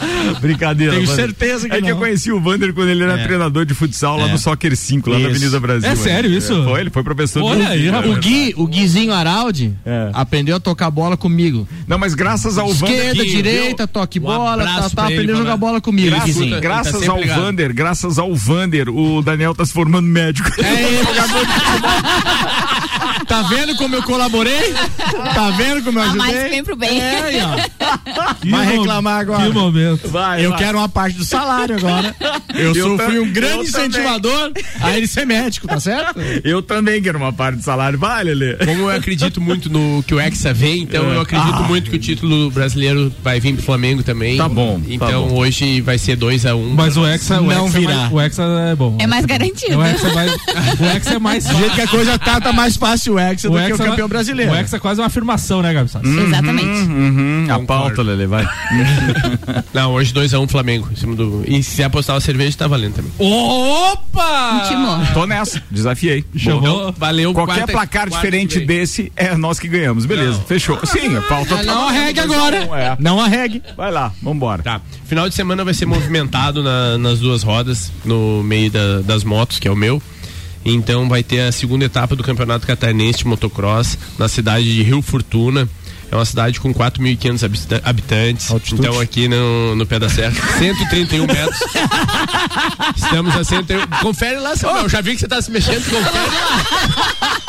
Brincadeira. Tenho Vander. certeza que É que eu não. conheci o Vander quando ele era É. treinador de futsal lá É. no Soccer 5, lá na Isso. Avenida Brasil. É sério isso? É, Foi, ele foi professor Olha do aí, É, rapaz. O Gui, o Guizinho Araldi É. aprendeu a tocar bola comigo. Não, mas graças ao Vander. Esquerda, que- direita, toque Um bola, tá, tá, aprendeu a jogar mano. bola comigo, Graças, tá graças ao ligado. Vander, graças ao Vander, o Daniel tá se formando médico. É Tá vendo como eu colaborei? Tá vendo como eu ajudei? mais que vem pro bem. É, aí, ó. Vai reclamar agora. Que momento. Vai, eu vai. quero uma parte do salário agora. Eu, Eu fui um grande eu também. incentivador a ele ser médico, tá certo? Eu também quero uma parte do salário. Vai, Lelê. Como eu acredito muito no que o Hexa vem, então eu acredito Ah. muito que o título brasileiro vai vir pro Flamengo também. Tá bom, tá Então bom. hoje vai ser 2 a 1 um. Mas o Hexa, o Não Hexa é virá. mais- o Hexa é bom. É mais garantido. O Hexa é mais, o Hexa é mais Do jeito que a coisa tá, tá mais fácil o Hexa do que o Hexa é campeão brasileiro. O Hexa é quase uma afirmação, né, Gabi? Sassi? Exatamente. Uhum, a pauta, Lelê, vai. Não, hoje 2 a 1 um Flamengo. Em cima do... E se apostar uma cerveja, tá valendo também. Opa! Intimou. Tô nessa, desafiei. Chamou. Valeu. Qualquer quarta- placar quarta diferente desse é nós que ganhamos. Beleza, fechou. Sim, a pauta tá Não arregue agora. um, é. Não arregue. Vai lá, vambora. Tá. Final de semana vai ser movimentado na- nas duas rodas, no meio da- das motos, que é o meu. Então vai ter a segunda etapa do Campeonato Catarinense de Motocross na cidade de Rio Fortuna. É uma cidade com 4.500 habita- habitantes. Altitude. Então aqui no, no pé da serra, 131 metros. Estamos a 131. Confere lá, Samuel. Já vi que você tá se mexendo. Confere lá.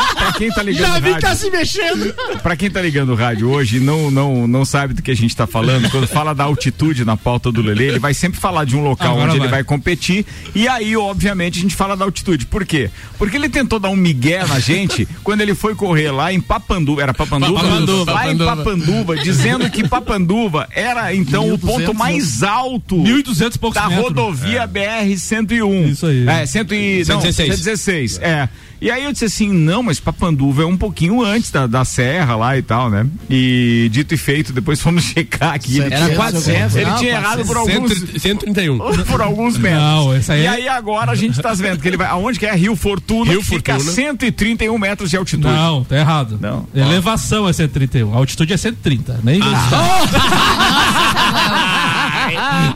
Pra quem tá ligando Já o vi que tá rádio, se mexendo. pra quem tá ligando o rádio hoje e não, não, não sabe do que a gente tá falando, quando fala da altitude na pauta do Lelê, ele vai sempre falar de um local Agora onde ele vai. vai competir e aí, obviamente, a gente fala da altitude. Por quê? Porque ele tentou dar um migué na gente quando ele foi correr lá em Papanduva, era Papanduva? Papanduva, lá em Papanduva. Papanduva, dizendo que Papanduva era então o ponto mais alto 1.200 e poucos da rodovia BR-101. Isso aí. É, 100 e, não, 116. 116. É. E aí eu disse assim, não, mas Papanduva é um pouquinho antes da, da serra lá e tal, né? E dito e feito, depois fomos checar aqui. Ele Era tinha- 400, Ele não, tinha errado por alguns... 131. Por alguns metros. Não, essa aí E é- aí agora a gente tá vendo que ele vai. Aonde que é? Rio Fortuna, Rio fica a Fortuna. 131 metros de altitude. Não, tá errado. Não. Elevação é 131, a altitude é 130. Nem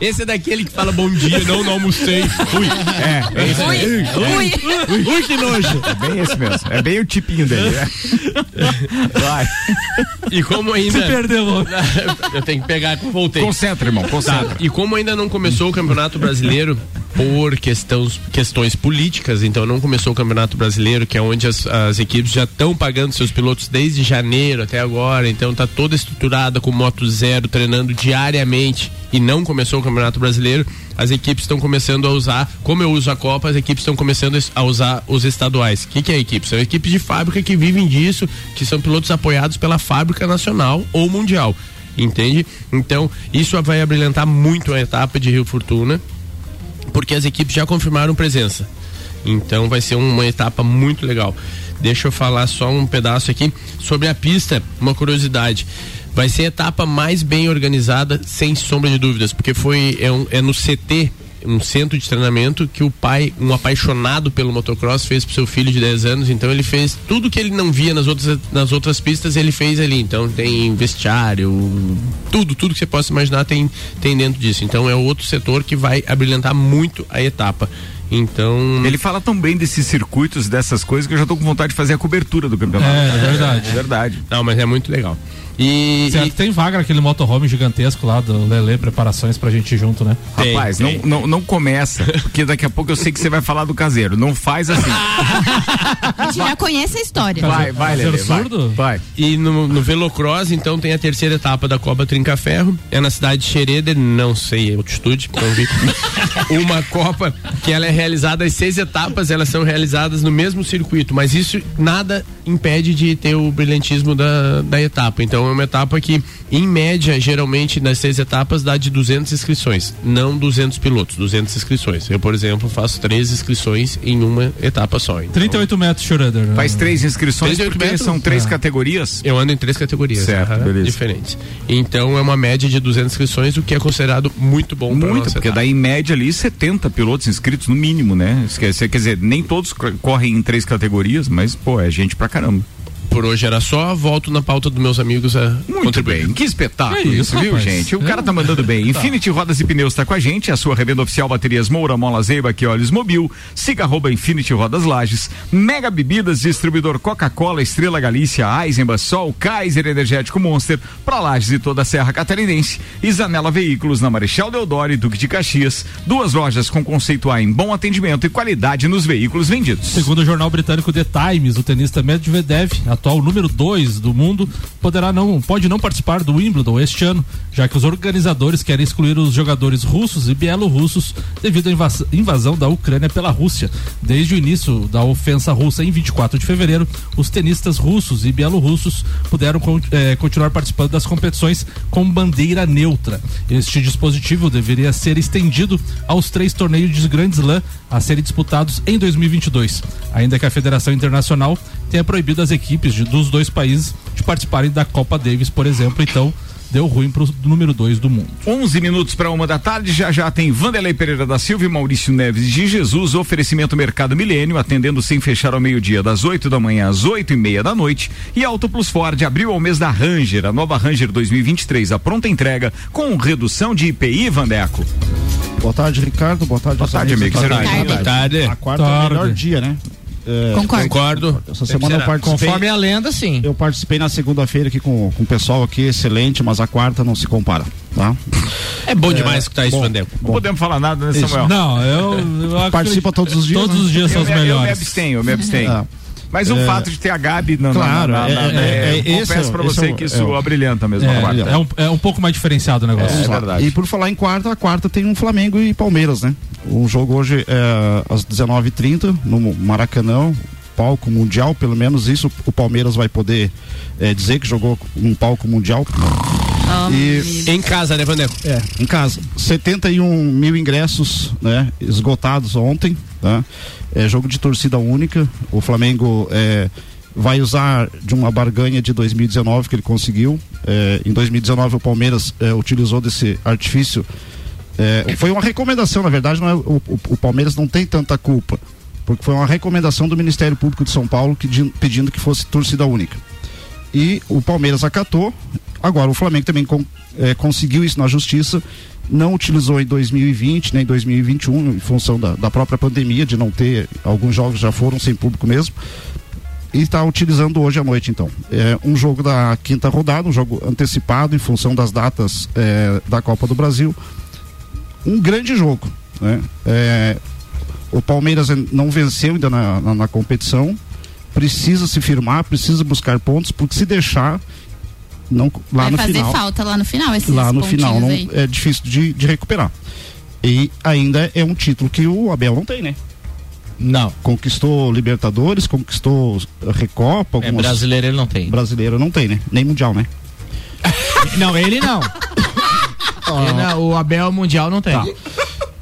Esse é daquele que fala bom dia, não, não almocei. Ui. É, é esse Ui, ui. Ui, que nojo. É bem esse mesmo. É bem o tipinho dele. é. Vai. E como ainda. Se perdeu. Eu tenho que pegar voltei. Concentra, irmão, Tá. concentra. E como ainda não começou o Campeonato Brasileiro por questões, questões políticas, então não começou o Campeonato Brasileiro, que é onde as, as equipes já estão pagando seus pilotos desde janeiro até agora, então tá toda estruturada com moto zero, treinando diariamente e não começou o Campeonato Brasileiro, as equipes estão começando a usar, como eu uso a Copa, as equipes estão começando a usar os estaduais. O que, que é equipe? São equipes de fábrica que vivem disso, que são pilotos apoiados pela fábrica nacional ou mundial. Entende? Então, isso vai abrilhantar muito a etapa de Rio Fortuna, porque as equipes já confirmaram presença. Então vai ser uma etapa muito legal. Deixa eu falar só um pedaço aqui sobre a pista, uma curiosidade. Vai ser a etapa mais bem organizada, sem sombra de dúvidas, porque foi é, um- é no CT, um centro de treinamento que o pai, um apaixonado pelo motocross, fez pro seu filho de 10 anos. Então ele fez tudo que ele não via nas outras, nas outras pistas, ele fez ali. Então tem vestiário, tudo, tudo que você possa imaginar tem, tem dentro disso. Então é outro setor que vai abrilhantar muito a etapa. Então. Ele fala tão bem desses circuitos, dessas coisas, que eu já tô com vontade de fazer a cobertura do campeonato. É, é verdade. É verdade. Não, mas é muito legal. E, Certo, tem vaga naquele motorhome gigantesco lá do Lele, preparações pra gente ir junto, né? Rapaz, Não, não, não começa, porque daqui a pouco eu sei que você vai falar do caseiro. Não faz assim. A gente já conhece a história. Vai, vai, Lelê, vai. vai. E no, no Velocross, então, tem a terceira etapa da Copa Trinca Ferro. É na cidade de Xereder, não sei a altitude, não vi. Uma Copa que ela é realizada, as seis etapas, elas são realizadas no mesmo circuito, mas isso nada impede de ter o brilhantismo da, da etapa. Então é uma etapa que, em média, geralmente, nas seis etapas, dá de 200 inscrições. Não 200 pilotos, 200 inscrições. Eu, por exemplo, faço três inscrições em uma etapa só. Então, 38 metros, Schroeder. né? Faz três inscrições 38 porque metros? são três É. categorias. Eu ando em três categorias Certo, aham, beleza. diferentes. Então é uma média de 200 inscrições, o que é considerado muito bom para Muito, nossa porque etapa. daí em média ali 70 pilotos inscritos no mínimo, né? Quer dizer, nem todos co- correm em três categorias, mas pô, é gente pra caramba. Por hoje era só. Volto na pauta dos meus amigos a Muito contribuir. bem, que espetáculo É isso, isso, viu, rapaz? gente? O cara tá É. mandando bem. Tá. Infinity Rodas e Pneus tá com a gente, a sua revenda oficial Baterias Moura, Mola Zeiba, que olhos mobil. Siga arroba Infinity Rodas Lages. Mega Bebidas, distribuidor Coca-Cola, Estrela Galícia, Eisenbach, Sol, Kaiser Energético Monster, pra Lages e toda a Serra Catarinense. Isanela Veículos na Marechal Deodoro e Duque de Caxias. Duas lojas com conceito A em bom atendimento e qualidade nos veículos vendidos. Segundo o jornal britânico The Times, o tenista Medvedev, atual número 2 do mundo, poderá não, pode não participar do Wimbledon este ano, já que os organizadores querem excluir os jogadores russos e bielorrussos devido à invas- invasão da Ucrânia pela Rússia. Desde o início da ofensa russa em 24 de fevereiro, os tenistas russos e bielorrussos puderam eh, continuar participando das competições com bandeira neutra. Este dispositivo deveria ser estendido aos três torneios de Grand Slam a serem disputados em 2022, ainda que a Federação Internacional tenha proibido as equipes de- dos dois países de participarem da Copa Davis, por exemplo. Então, deu ruim para o número 2 do mundo. 11 minutos para uma da tarde, já já tem Vanderlei Pereira da Silva e Maurício Neves de Jesus, oferecimento Mercado Milênio, atendendo sem fechar ao meio-dia, das 8 da manhã às 8 e meia da noite. E Auto Plus Ford abriu ao mês da Ranger, a nova Ranger 2023, a pronta entrega, com redução de IPI, Vandeco. Boa tarde, Ricardo. Boa tarde, Boa tarde, amigo. Boa tarde. tarde. Boa tarde. A quarta é o Tarde. melhor dia, né? É, Concordo. Concordo. Essa semana eu participei. Conforme a lenda, sim. Eu participei na segunda-feira aqui com, com o pessoal aqui, excelente, mas a quarta não se compara, tá? É bom demais escutar isso, bom, Vandeco. Não podemos falar nada, né, Isso. Samuel? Não, eu, eu Participa que todos os dias, Todos né? os dias são eu, os me- eu me melhores. abstenho, eu me abstenho. Ah. Mas o É. fato de ter a Gabi na, Claro, na, na, é- na- é- é, é- confesso é pra você é o- que é isso o- abrilhanta mesmo. É, a quarta. é um, é um pouco mais diferenciado o negócio. Lá. verdade. E por falar em quarta, a quarta tem um Flamengo e Palmeiras, né? O jogo hoje é às 19h30 no Maracanã, palco mundial, pelo menos isso o Palmeiras vai poder é, dizer que jogou um palco mundial. E Em casa, né, Vandeco? é, em casa. 71 mil ingressos né, esgotados ontem. Tá? É jogo de torcida única. O Flamengo é, vai usar de uma barganha de 2019 que ele conseguiu. É, em 2019 o Palmeiras é, utilizou desse artifício. É, foi uma recomendação, na verdade, não é, o, o- o Palmeiras não tem tanta culpa. Porque foi uma recomendação do Ministério Público de São Paulo que, di- pedindo que fosse torcida única e o Palmeiras acatou. Agora o Flamengo também con- eh, conseguiu isso na justiça, não utilizou em 2020 nem 2021 em função da, da própria pandemia de não ter alguns jogos já foram sem público mesmo e está utilizando hoje à noite então. É um jogo da quinta rodada um jogo antecipado em função das datas eh, da Copa do Brasil. Um grande jogo né? É, o Palmeiras não venceu ainda na, na, na competição. Precisa se firmar, precisa buscar pontos, porque se deixar não lá Vai no fazer final, falta lá no final esses lá no final não, aí. é difícil de, de recuperar. E ainda é um título que o Abel não tem, né? Não. Conquistou Libertadores, conquistou Recopa, É, brasileiro ele não tem. brasileiro não tem, né? Nem mundial, né? Não, ele não. Ele não, o Abel Mundial não tem. Tá.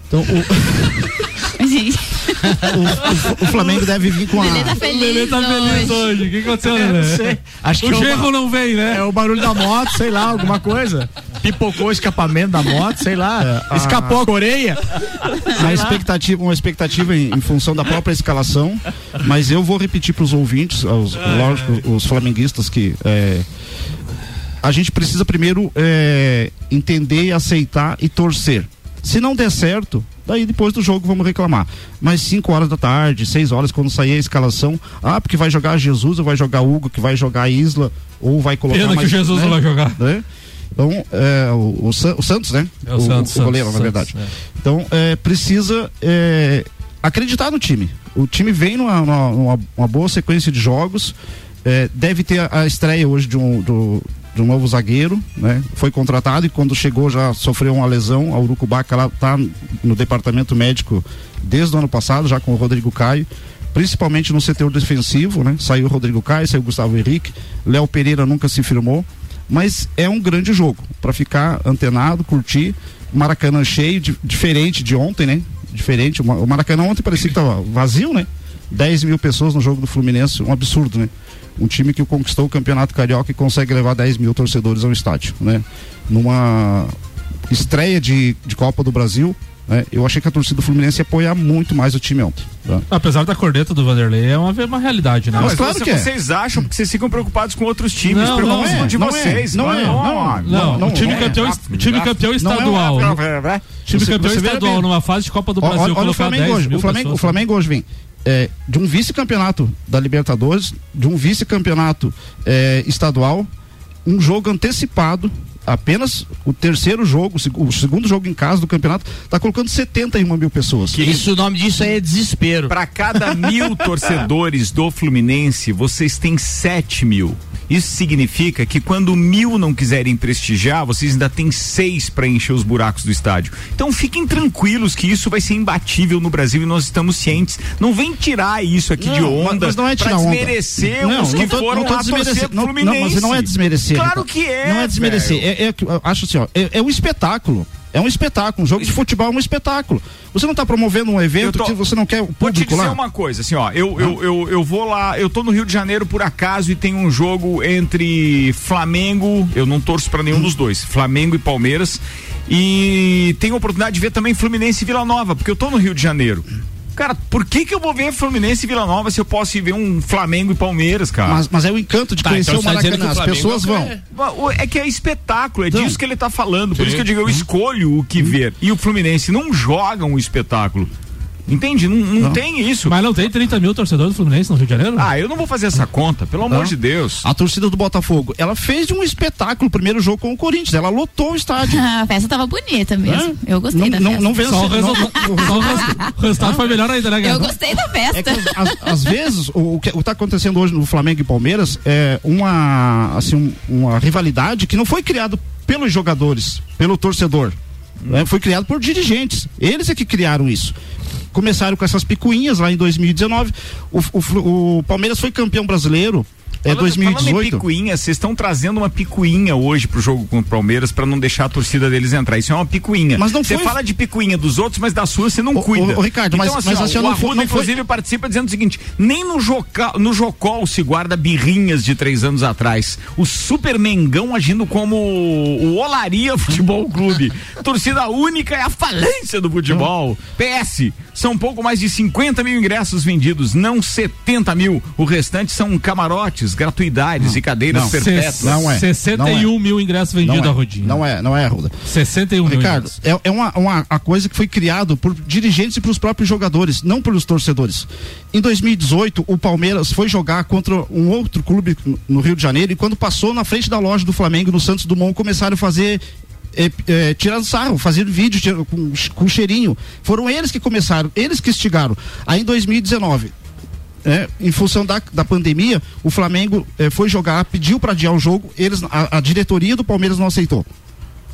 Então o, o, o- o Flamengo deve vir com a Lelê tá feliz, Lelê tá feliz hoje. hoje. O que aconteceu, Eu Lelê? não sei. Acho que o é o não vem, né? É o barulho da moto, sei lá, alguma coisa. Pipocou o escapamento da moto, sei lá. a- Escapou a Coreia. uma expectativa, uma expectativa em, em função da própria escalação, mas eu vou repetir para os ouvintes, aos, lógico, os flamenguistas que é, a gente precisa primeiro é, entender, aceitar e torcer. Se não der certo, daí depois do jogo vamos reclamar. Mas 5 horas da tarde, 6 horas, quando sair a escalação, ah, porque vai jogar Jesus, ou vai jogar Hugo, que vai jogar Isla, ou vai colocar. Pena que mais, o Jesus né? não vai jogar. né? Então, é, o, o o Santos, né? É o Santos, o goleiro, Santos, na verdade. Santos, Então, é, precisa é, acreditar no time. O time vem numa, numa- numa- uma boa sequência de jogos. é, deve ter a, a estreia hoje de um, do- de um novo zagueiro, né? Foi contratado e quando chegou já sofreu uma lesão. A Urucubaca lá tá no departamento médico desde o ano passado, já com o Rodrigo Caio. Principalmente no setor defensivo, né? Saiu o Rodrigo Caio, saiu o Gustavo Henrique. Léo Pereira nunca se firmou. Mas é um grande jogo para ficar antenado, curtir. Maracanã cheio, di- diferente de ontem, né? Diferente. O Ma- O Maracanã ontem parecia que tava vazio, né? 10 mil pessoas no jogo do Fluminense, um absurdo, né? Um time que conquistou o campeonato carioca e consegue levar 10 mil torcedores ao estádio, né? Numa estreia de, de Copa do Brasil, né? Eu achei que a torcida do Fluminense ia apoiar muito mais o time ontem. Tá? Apesar da corneta do Vanderlei, é uma, uma realidade, né? Não, mas claro que é. vocês acham porque vocês ficam preocupados com outros times. Não, não é, de não vocês. É, não, é, não, não, não, o time campeão, time campeão estadual. Time campeão estadual numa fase de Copa do Brasil. Olha, o Flamengo hoje. O Flamengo, o Flamengo hoje vem. É, de um vice-campeonato da Libertadores, de um vice-campeonato é, estadual, um jogo antecipado apenas o terceiro jogo, o segundo jogo em casa do campeonato, está colocando 71 mil pessoas. Que isso, o nome disso aí é desespero. Para cada mil torcedores do Fluminense, vocês têm 7 mil. Isso significa que quando mil não quiserem prestigiar, vocês ainda têm seis para encher os buracos do estádio. Então fiquem tranquilos que isso vai ser imbatível no Brasil e nós estamos cientes. Não vem tirar isso aqui não, de onda mas não é pra desmerecer não, os que não tô, foram não tô lá torcer não, Fluminense. Não, mas não é desmerecer. Claro que é. Não é desmerecer. É, é, acho assim, ó, é, é um espetáculo. É um espetáculo. Um jogo de futebol é um espetáculo. Você não está promovendo um evento tô, que você não quer o público Vou te dizer lá? uma coisa, assim, ó. Eu, eu, eu, eu vou lá, eu tô no Rio de Janeiro por acaso e tem um jogo entre Flamengo, eu não torço para nenhum dos dois, Flamengo e Palmeiras. E tenho a oportunidade de ver também Fluminense e Vila Nova, porque eu tô no Rio de Janeiro. Cara, por que que eu vou ver Fluminense e Vila Nova se eu posso ir ver um Flamengo e Palmeiras, cara? Mas, mas é o encanto de tá, conhecer então o Maracanã, as pessoas vão. É, é que é espetáculo, é então, disso que ele tá falando, por sim. isso que eu digo, eu escolho o que ver. E o Fluminense não joga um espetáculo. Entende? Não, não, não, tem isso. Mas não tem 30 mil torcedores do Fluminense no Rio de Janeiro? Ah, eu não vou fazer essa conta, pelo amor de Deus. A torcida do Botafogo, ela fez um espetáculo o primeiro jogo com o Corinthians. Ela lotou o estádio. a festa tava bonita mesmo. É? Eu gostei não, da não, festa. Não vence, só o resultado, o resultado foi melhor ainda, né, Eu gostei da festa. É que, às, às vezes, o, o que está acontecendo hoje no Flamengo e Palmeiras é uma, assim, um, uma rivalidade que não foi criado pelos jogadores, pelo torcedor. Né? Foi criado por dirigentes. Eles é que criaram isso começaram com essas picuinhas lá em 2019. O, o, o Palmeiras foi campeão brasileiro é falando, 2018. Falando picuinha, vocês estão trazendo uma picuinha hoje pro jogo com o Palmeiras para não deixar a torcida deles entrar. Isso é uma picuinha. Mas não Você foi... fala de picuinha dos outros, mas da sua você não o, cuida. O, o Ricardo, então, mas, assim, mas ó, assim, o não Arruda, foi, inclusive, participa dizendo o seguinte: nem no, Joca, no Jocol se guarda birrinhas de três anos atrás. O Super Mengão agindo como o Olaria Futebol Clube. Torcida única é a falência do futebol. PS, são pouco mais de 50 mil ingressos vendidos, não 70 mil. O restante são camarotes, gratuidades e cadeiras não, perpétuas. Não é. 61 não é. mil ingressos vendidos, não é. Rodinho. Não é, não é, Ruda. 61 mil. Ricardo, é, é uma, uma a coisa que foi criado por dirigentes e pelos próprios jogadores, não pelos torcedores. Em 2018, o Palmeiras foi jogar contra um outro clube no Rio de Janeiro e quando passou na frente da loja do Flamengo no Santos Dumont começaram a fazer é, é, tirando sarro, fazendo vídeo com, com cheirinho. Foram eles que começaram, eles que instigaram. Aí em 2019, é, em função da, da pandemia, o Flamengo é, foi jogar, pediu para adiar o jogo, eles, a, a, diretoria do Palmeiras não aceitou.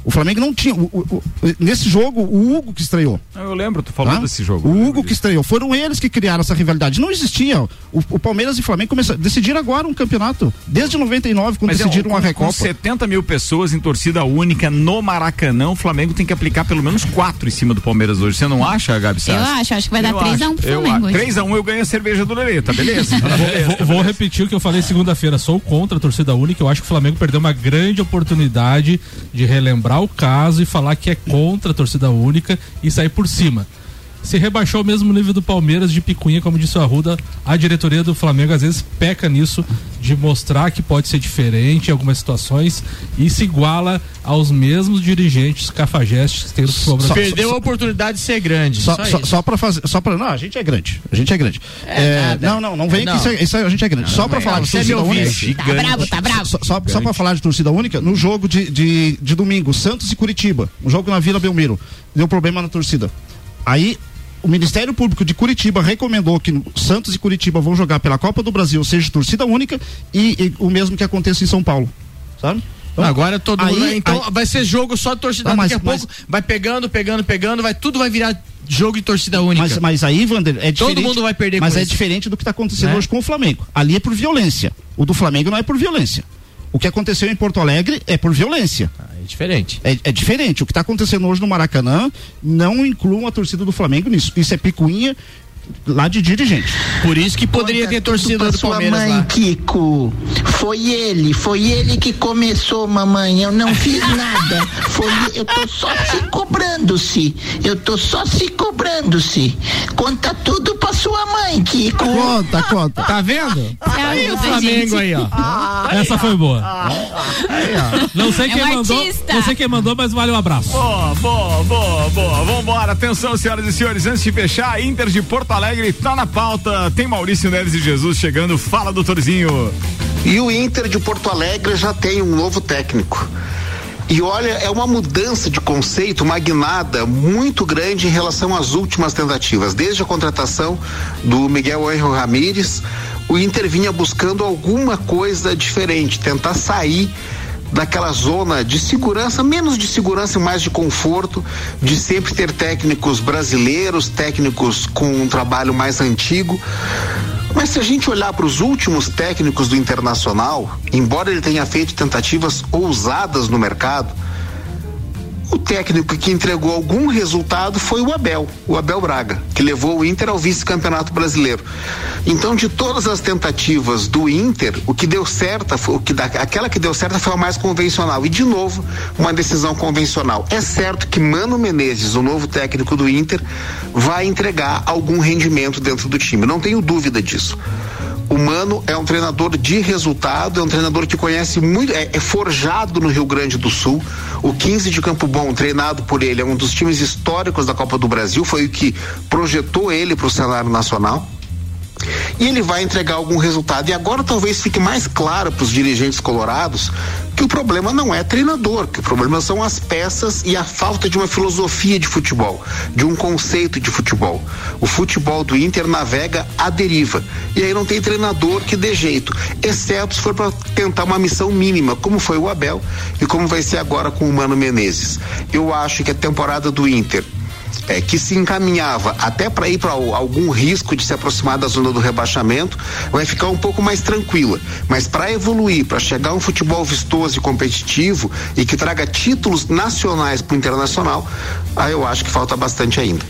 O Flamengo não tinha. O, o, o, nesse jogo, o Hugo que estreou. Eu lembro, tu falou ah? desse jogo. O Hugo que estreou. Foram eles que criaram essa rivalidade. Não existia. O, Palmeiras e Flamengo começaram, decidiram agora um campeonato. Desde 99, quando Mas é, decidiram é, uma Recopa. Com 70 mil pessoas em torcida única no Maracanã, o Flamengo tem que aplicar pelo menos quatro em cima do Palmeiras hoje. Você não acha, Gabi Sassi? Eu acho, acho que vai dar 3x1 pro Flamengo. 3x1 eu ganho a cerveja do Lelê, tá beleza? vou, vou, vou repetir o que eu falei segunda-feira. Sou contra a torcida única. Eu acho que o Flamengo perdeu uma grande oportunidade de relembrar o caso e falar que é contra a torcida única e sair por cima se rebaixou ao mesmo nível do Palmeiras de picuinha, como disse o Arruda, a diretoria do Flamengo às vezes peca nisso de mostrar que pode ser diferente em algumas situações e se iguala aos mesmos dirigentes cafajestes que tem no futebol brasileiro. Perdeu a oportunidade de ser grande. Só, só, só para fazer, só para não, a gente é grande, a gente é grande. É, é, não, não, não vem não. que isso, é, isso, é, a gente é grande. Não, só para falar de torcida é única. Tá bravo, tá bravo. Só, só, só para falar de torcida única, no jogo de, de, de domingo, Santos e Curitiba, um jogo na Vila Belmiro, deu problema na torcida. Aí o Ministério Público de Curitiba recomendou que Santos e Curitiba vão jogar pela Copa do Brasil, seja torcida única, e, e o mesmo que aconteça em São Paulo. Sabe? Então, Agora todo aí, mundo. Então aí, vai ser jogo só de torcida. Não, mas, Daqui a mas, pouco vai pegando, pegando, pegando, vai tudo vai virar jogo de torcida única. Mas, mas aí, Wander, é diferente. Todo mundo vai perder Mas é isso. diferente do que está acontecendo é? hoje com o Flamengo. Ali é por violência. O do Flamengo não é por violência. O que aconteceu em Porto Alegre é por violência. Ah, diferente. É, é diferente. O que está acontecendo hoje no Maracanã não inclui a torcida do Flamengo nisso. Isso é picuinha lá de dirigente. Por isso que poderia ter torcida do sua Palmeiras mãe, lá. Kiko. Foi ele, foi ele que começou, mamãe. Eu não fiz nada. Foi, eu tô só se cobrando-se. Eu tô só se cobrando-se. Conta tudo pra sua mãe, Kiko. Conta, conta. Tá vendo? Aí o Flamengo aí, ó. Essa foi boa. Não sei É quem um mandou, artista. não sei quem mandou, mas vale um abraço. Boa, boa, boa, boa. Vambora. Atenção, senhoras e senhores. Antes de fechar, Inter de Porto Alegre tá na pauta. Tem Maurício Neves e Jesus chegando. Fala, doutorzinho. E o Inter de Porto Alegre já tem um novo técnico. E olha, é uma mudança de conceito, uma guinada muito grande em relação às últimas tentativas. Desde a contratação do Miguel Angel Ramírez, o Inter vinha buscando alguma coisa diferente, tentar sair daquela zona de segurança, menos de segurança e mais de conforto, de sempre ter técnicos brasileiros, técnicos com um trabalho mais antigo. Mas se a gente olhar para os últimos técnicos do Internacional, embora ele tenha feito tentativas ousadas no mercado, o técnico que entregou algum resultado foi o Abel, o Abel Braga, que levou o Inter ao vice-campeonato brasileiro. Então, de todas as tentativas do Inter, o que deu certo, foi, o que aquela que deu certo foi a mais convencional. E de novo, uma decisão convencional. É certo que Mano Menezes, o novo técnico do Inter, vai entregar algum rendimento dentro do time. Não tenho dúvida disso. O Mano é um treinador de resultado, é um treinador que conhece muito, é, é forjado no Rio Grande do Sul. O 15 de Campo Bom, treinado por ele, é um dos times históricos da Copa do Brasil, foi o que projetou ele para o cenário nacional. E ele vai entregar algum resultado. E agora talvez fique mais claro para os dirigentes colorados que o problema não é treinador, que o problema são as peças e a falta de uma filosofia de futebol, de um conceito de futebol. O futebol do Inter navega à deriva. E aí não tem treinador que dê jeito, exceto se for para tentar uma missão mínima, como foi o Abel e como vai ser agora com o Mano Menezes. Eu acho que a temporada do Inter é, que se encaminhava até para ir para algum risco de se aproximar da zona do rebaixamento, vai ficar um pouco mais tranquila. Mas para evoluir, para chegar a um futebol vistoso e competitivo e que traga títulos nacionais para o internacional, aí eu acho que falta bastante ainda.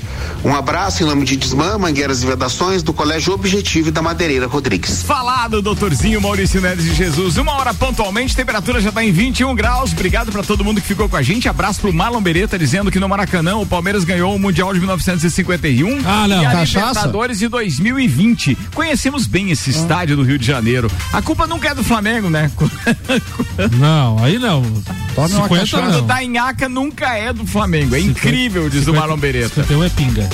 Um abraço em nome de Desmã, Mangueiras e Vedações, do Colégio Objetivo e da Madeireira Rodrigues. Falado, doutorzinho Maurício Neves de Jesus. Uma hora pontualmente, temperatura já está em 21 graus. Obrigado para todo mundo que ficou com a gente. Abraço pro Marlon Beretta dizendo que no Maracanã o Palmeiras ganhou o Mundial de 1951 Ah, não. e a Cachaça? Libertadores de 2020. Conhecemos bem esse estádio do Rio de Janeiro. A culpa nunca é do Flamengo, né? Não, aí não. Tome uma 50 cachaça. não. da Inhaca nunca é do Flamengo. É incrível, diz o 50, Marlon Beretta. 51 é pinga.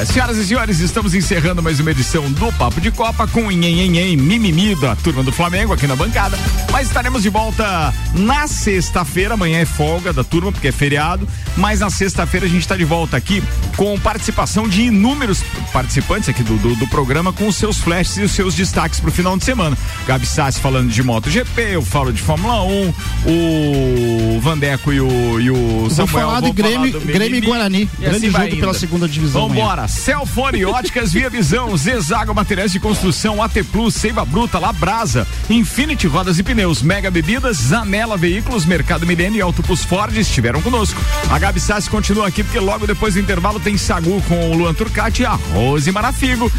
É, senhoras e senhores, estamos encerrando mais uma edição do Papo de Copa com o Nhenhenhen Mimimi da turma do Flamengo aqui na bancada. Mas estaremos de volta na sexta-feira. Amanhã é folga da turma, porque é feriado. Mas na sexta-feira a gente está de volta aqui com participação de inúmeros participantes aqui do, do, do programa com os seus flashes e os seus destaques para o final de semana. Gabi Sassi falando de MotoGP, eu falo de Fórmula 1, o Vandeco e o, e o Vou Samuel falar de Grêmio, do Grêmio e. Guarani. E Grande assim jogo pela segunda divisão. Vambora. Celfone Óticas Via Visão, Zezago Materiais de Construção, AT Plus, Seiva Bruta, Labrasa, Infinity Rodas e Pneus, Mega Bebidas, Zanela Veículos, Mercado Milênio e Auto Plus Ford estiveram conosco. A Gabi Sassi continua aqui porque logo depois do intervalo tem Sagu com o Luan Turcati e a Rose Marafigo.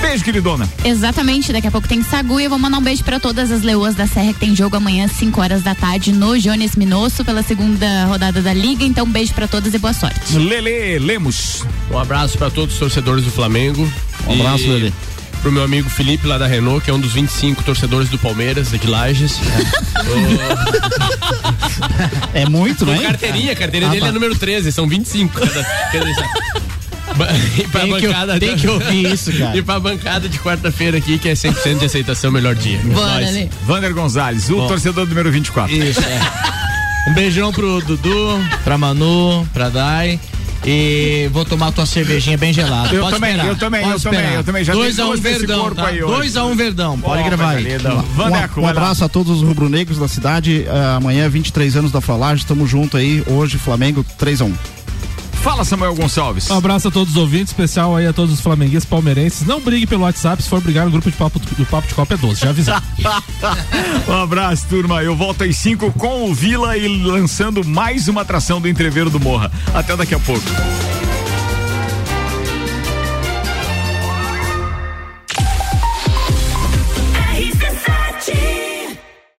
Beijo, queridona. Exatamente, daqui a pouco tem Sagu e eu vou mandar um beijo pra todas as leoas da Serra que tem jogo amanhã às 5 horas da tarde no Jones Minosso pela segunda rodada da liga. Então, um beijo pra todas e boa sorte. Lele Lemos. Um abraço para todos os torcedores do Flamengo. Um abraço, E Lelê. Pro meu amigo Felipe lá da Renault, que é um dos 25 torcedores do Palmeiras, de Lages. É muito, Com né? carteirinha, a carteirinha Ah, dele tá. é número 13, são 25. Cada, cada, e pra Tem que- bancada tem que ouvir isso, cara. E pra bancada de quarta-feira aqui, que é 100% de aceitação, melhor dia. Bora. Lelê. Vander Gonzalez, o Bom. torcedor número 24. Isso, é. Um beijão pro Dudu, pra Manu, pra Dai. E vou tomar tua cervejinha bem gelada. Eu Pode também, esperar, eu também, pode eu também, esperar. eu também. Já Dois a um verdão, corpo tá? aí. Dois a um verdão, pode Ó, gravar aí. Um, um abraço a todos os rubro-negros da cidade. Ah, amanhã, 23 anos da Flalaje, estamos junto aí. Hoje, Flamengo 3 a 1 Fala, Samuel Gonçalves. Um abraço a todos os ouvintes, especial aí a todos os flamenguistas palmeirenses. Não brigue pelo WhatsApp, se for brigar no grupo de papo do Papo de Copa é 12, já avisei. um abraço, turma. Eu volto às 5 com o Vila e lançando mais uma atração do Entreveiro do Morra. Até daqui a pouco.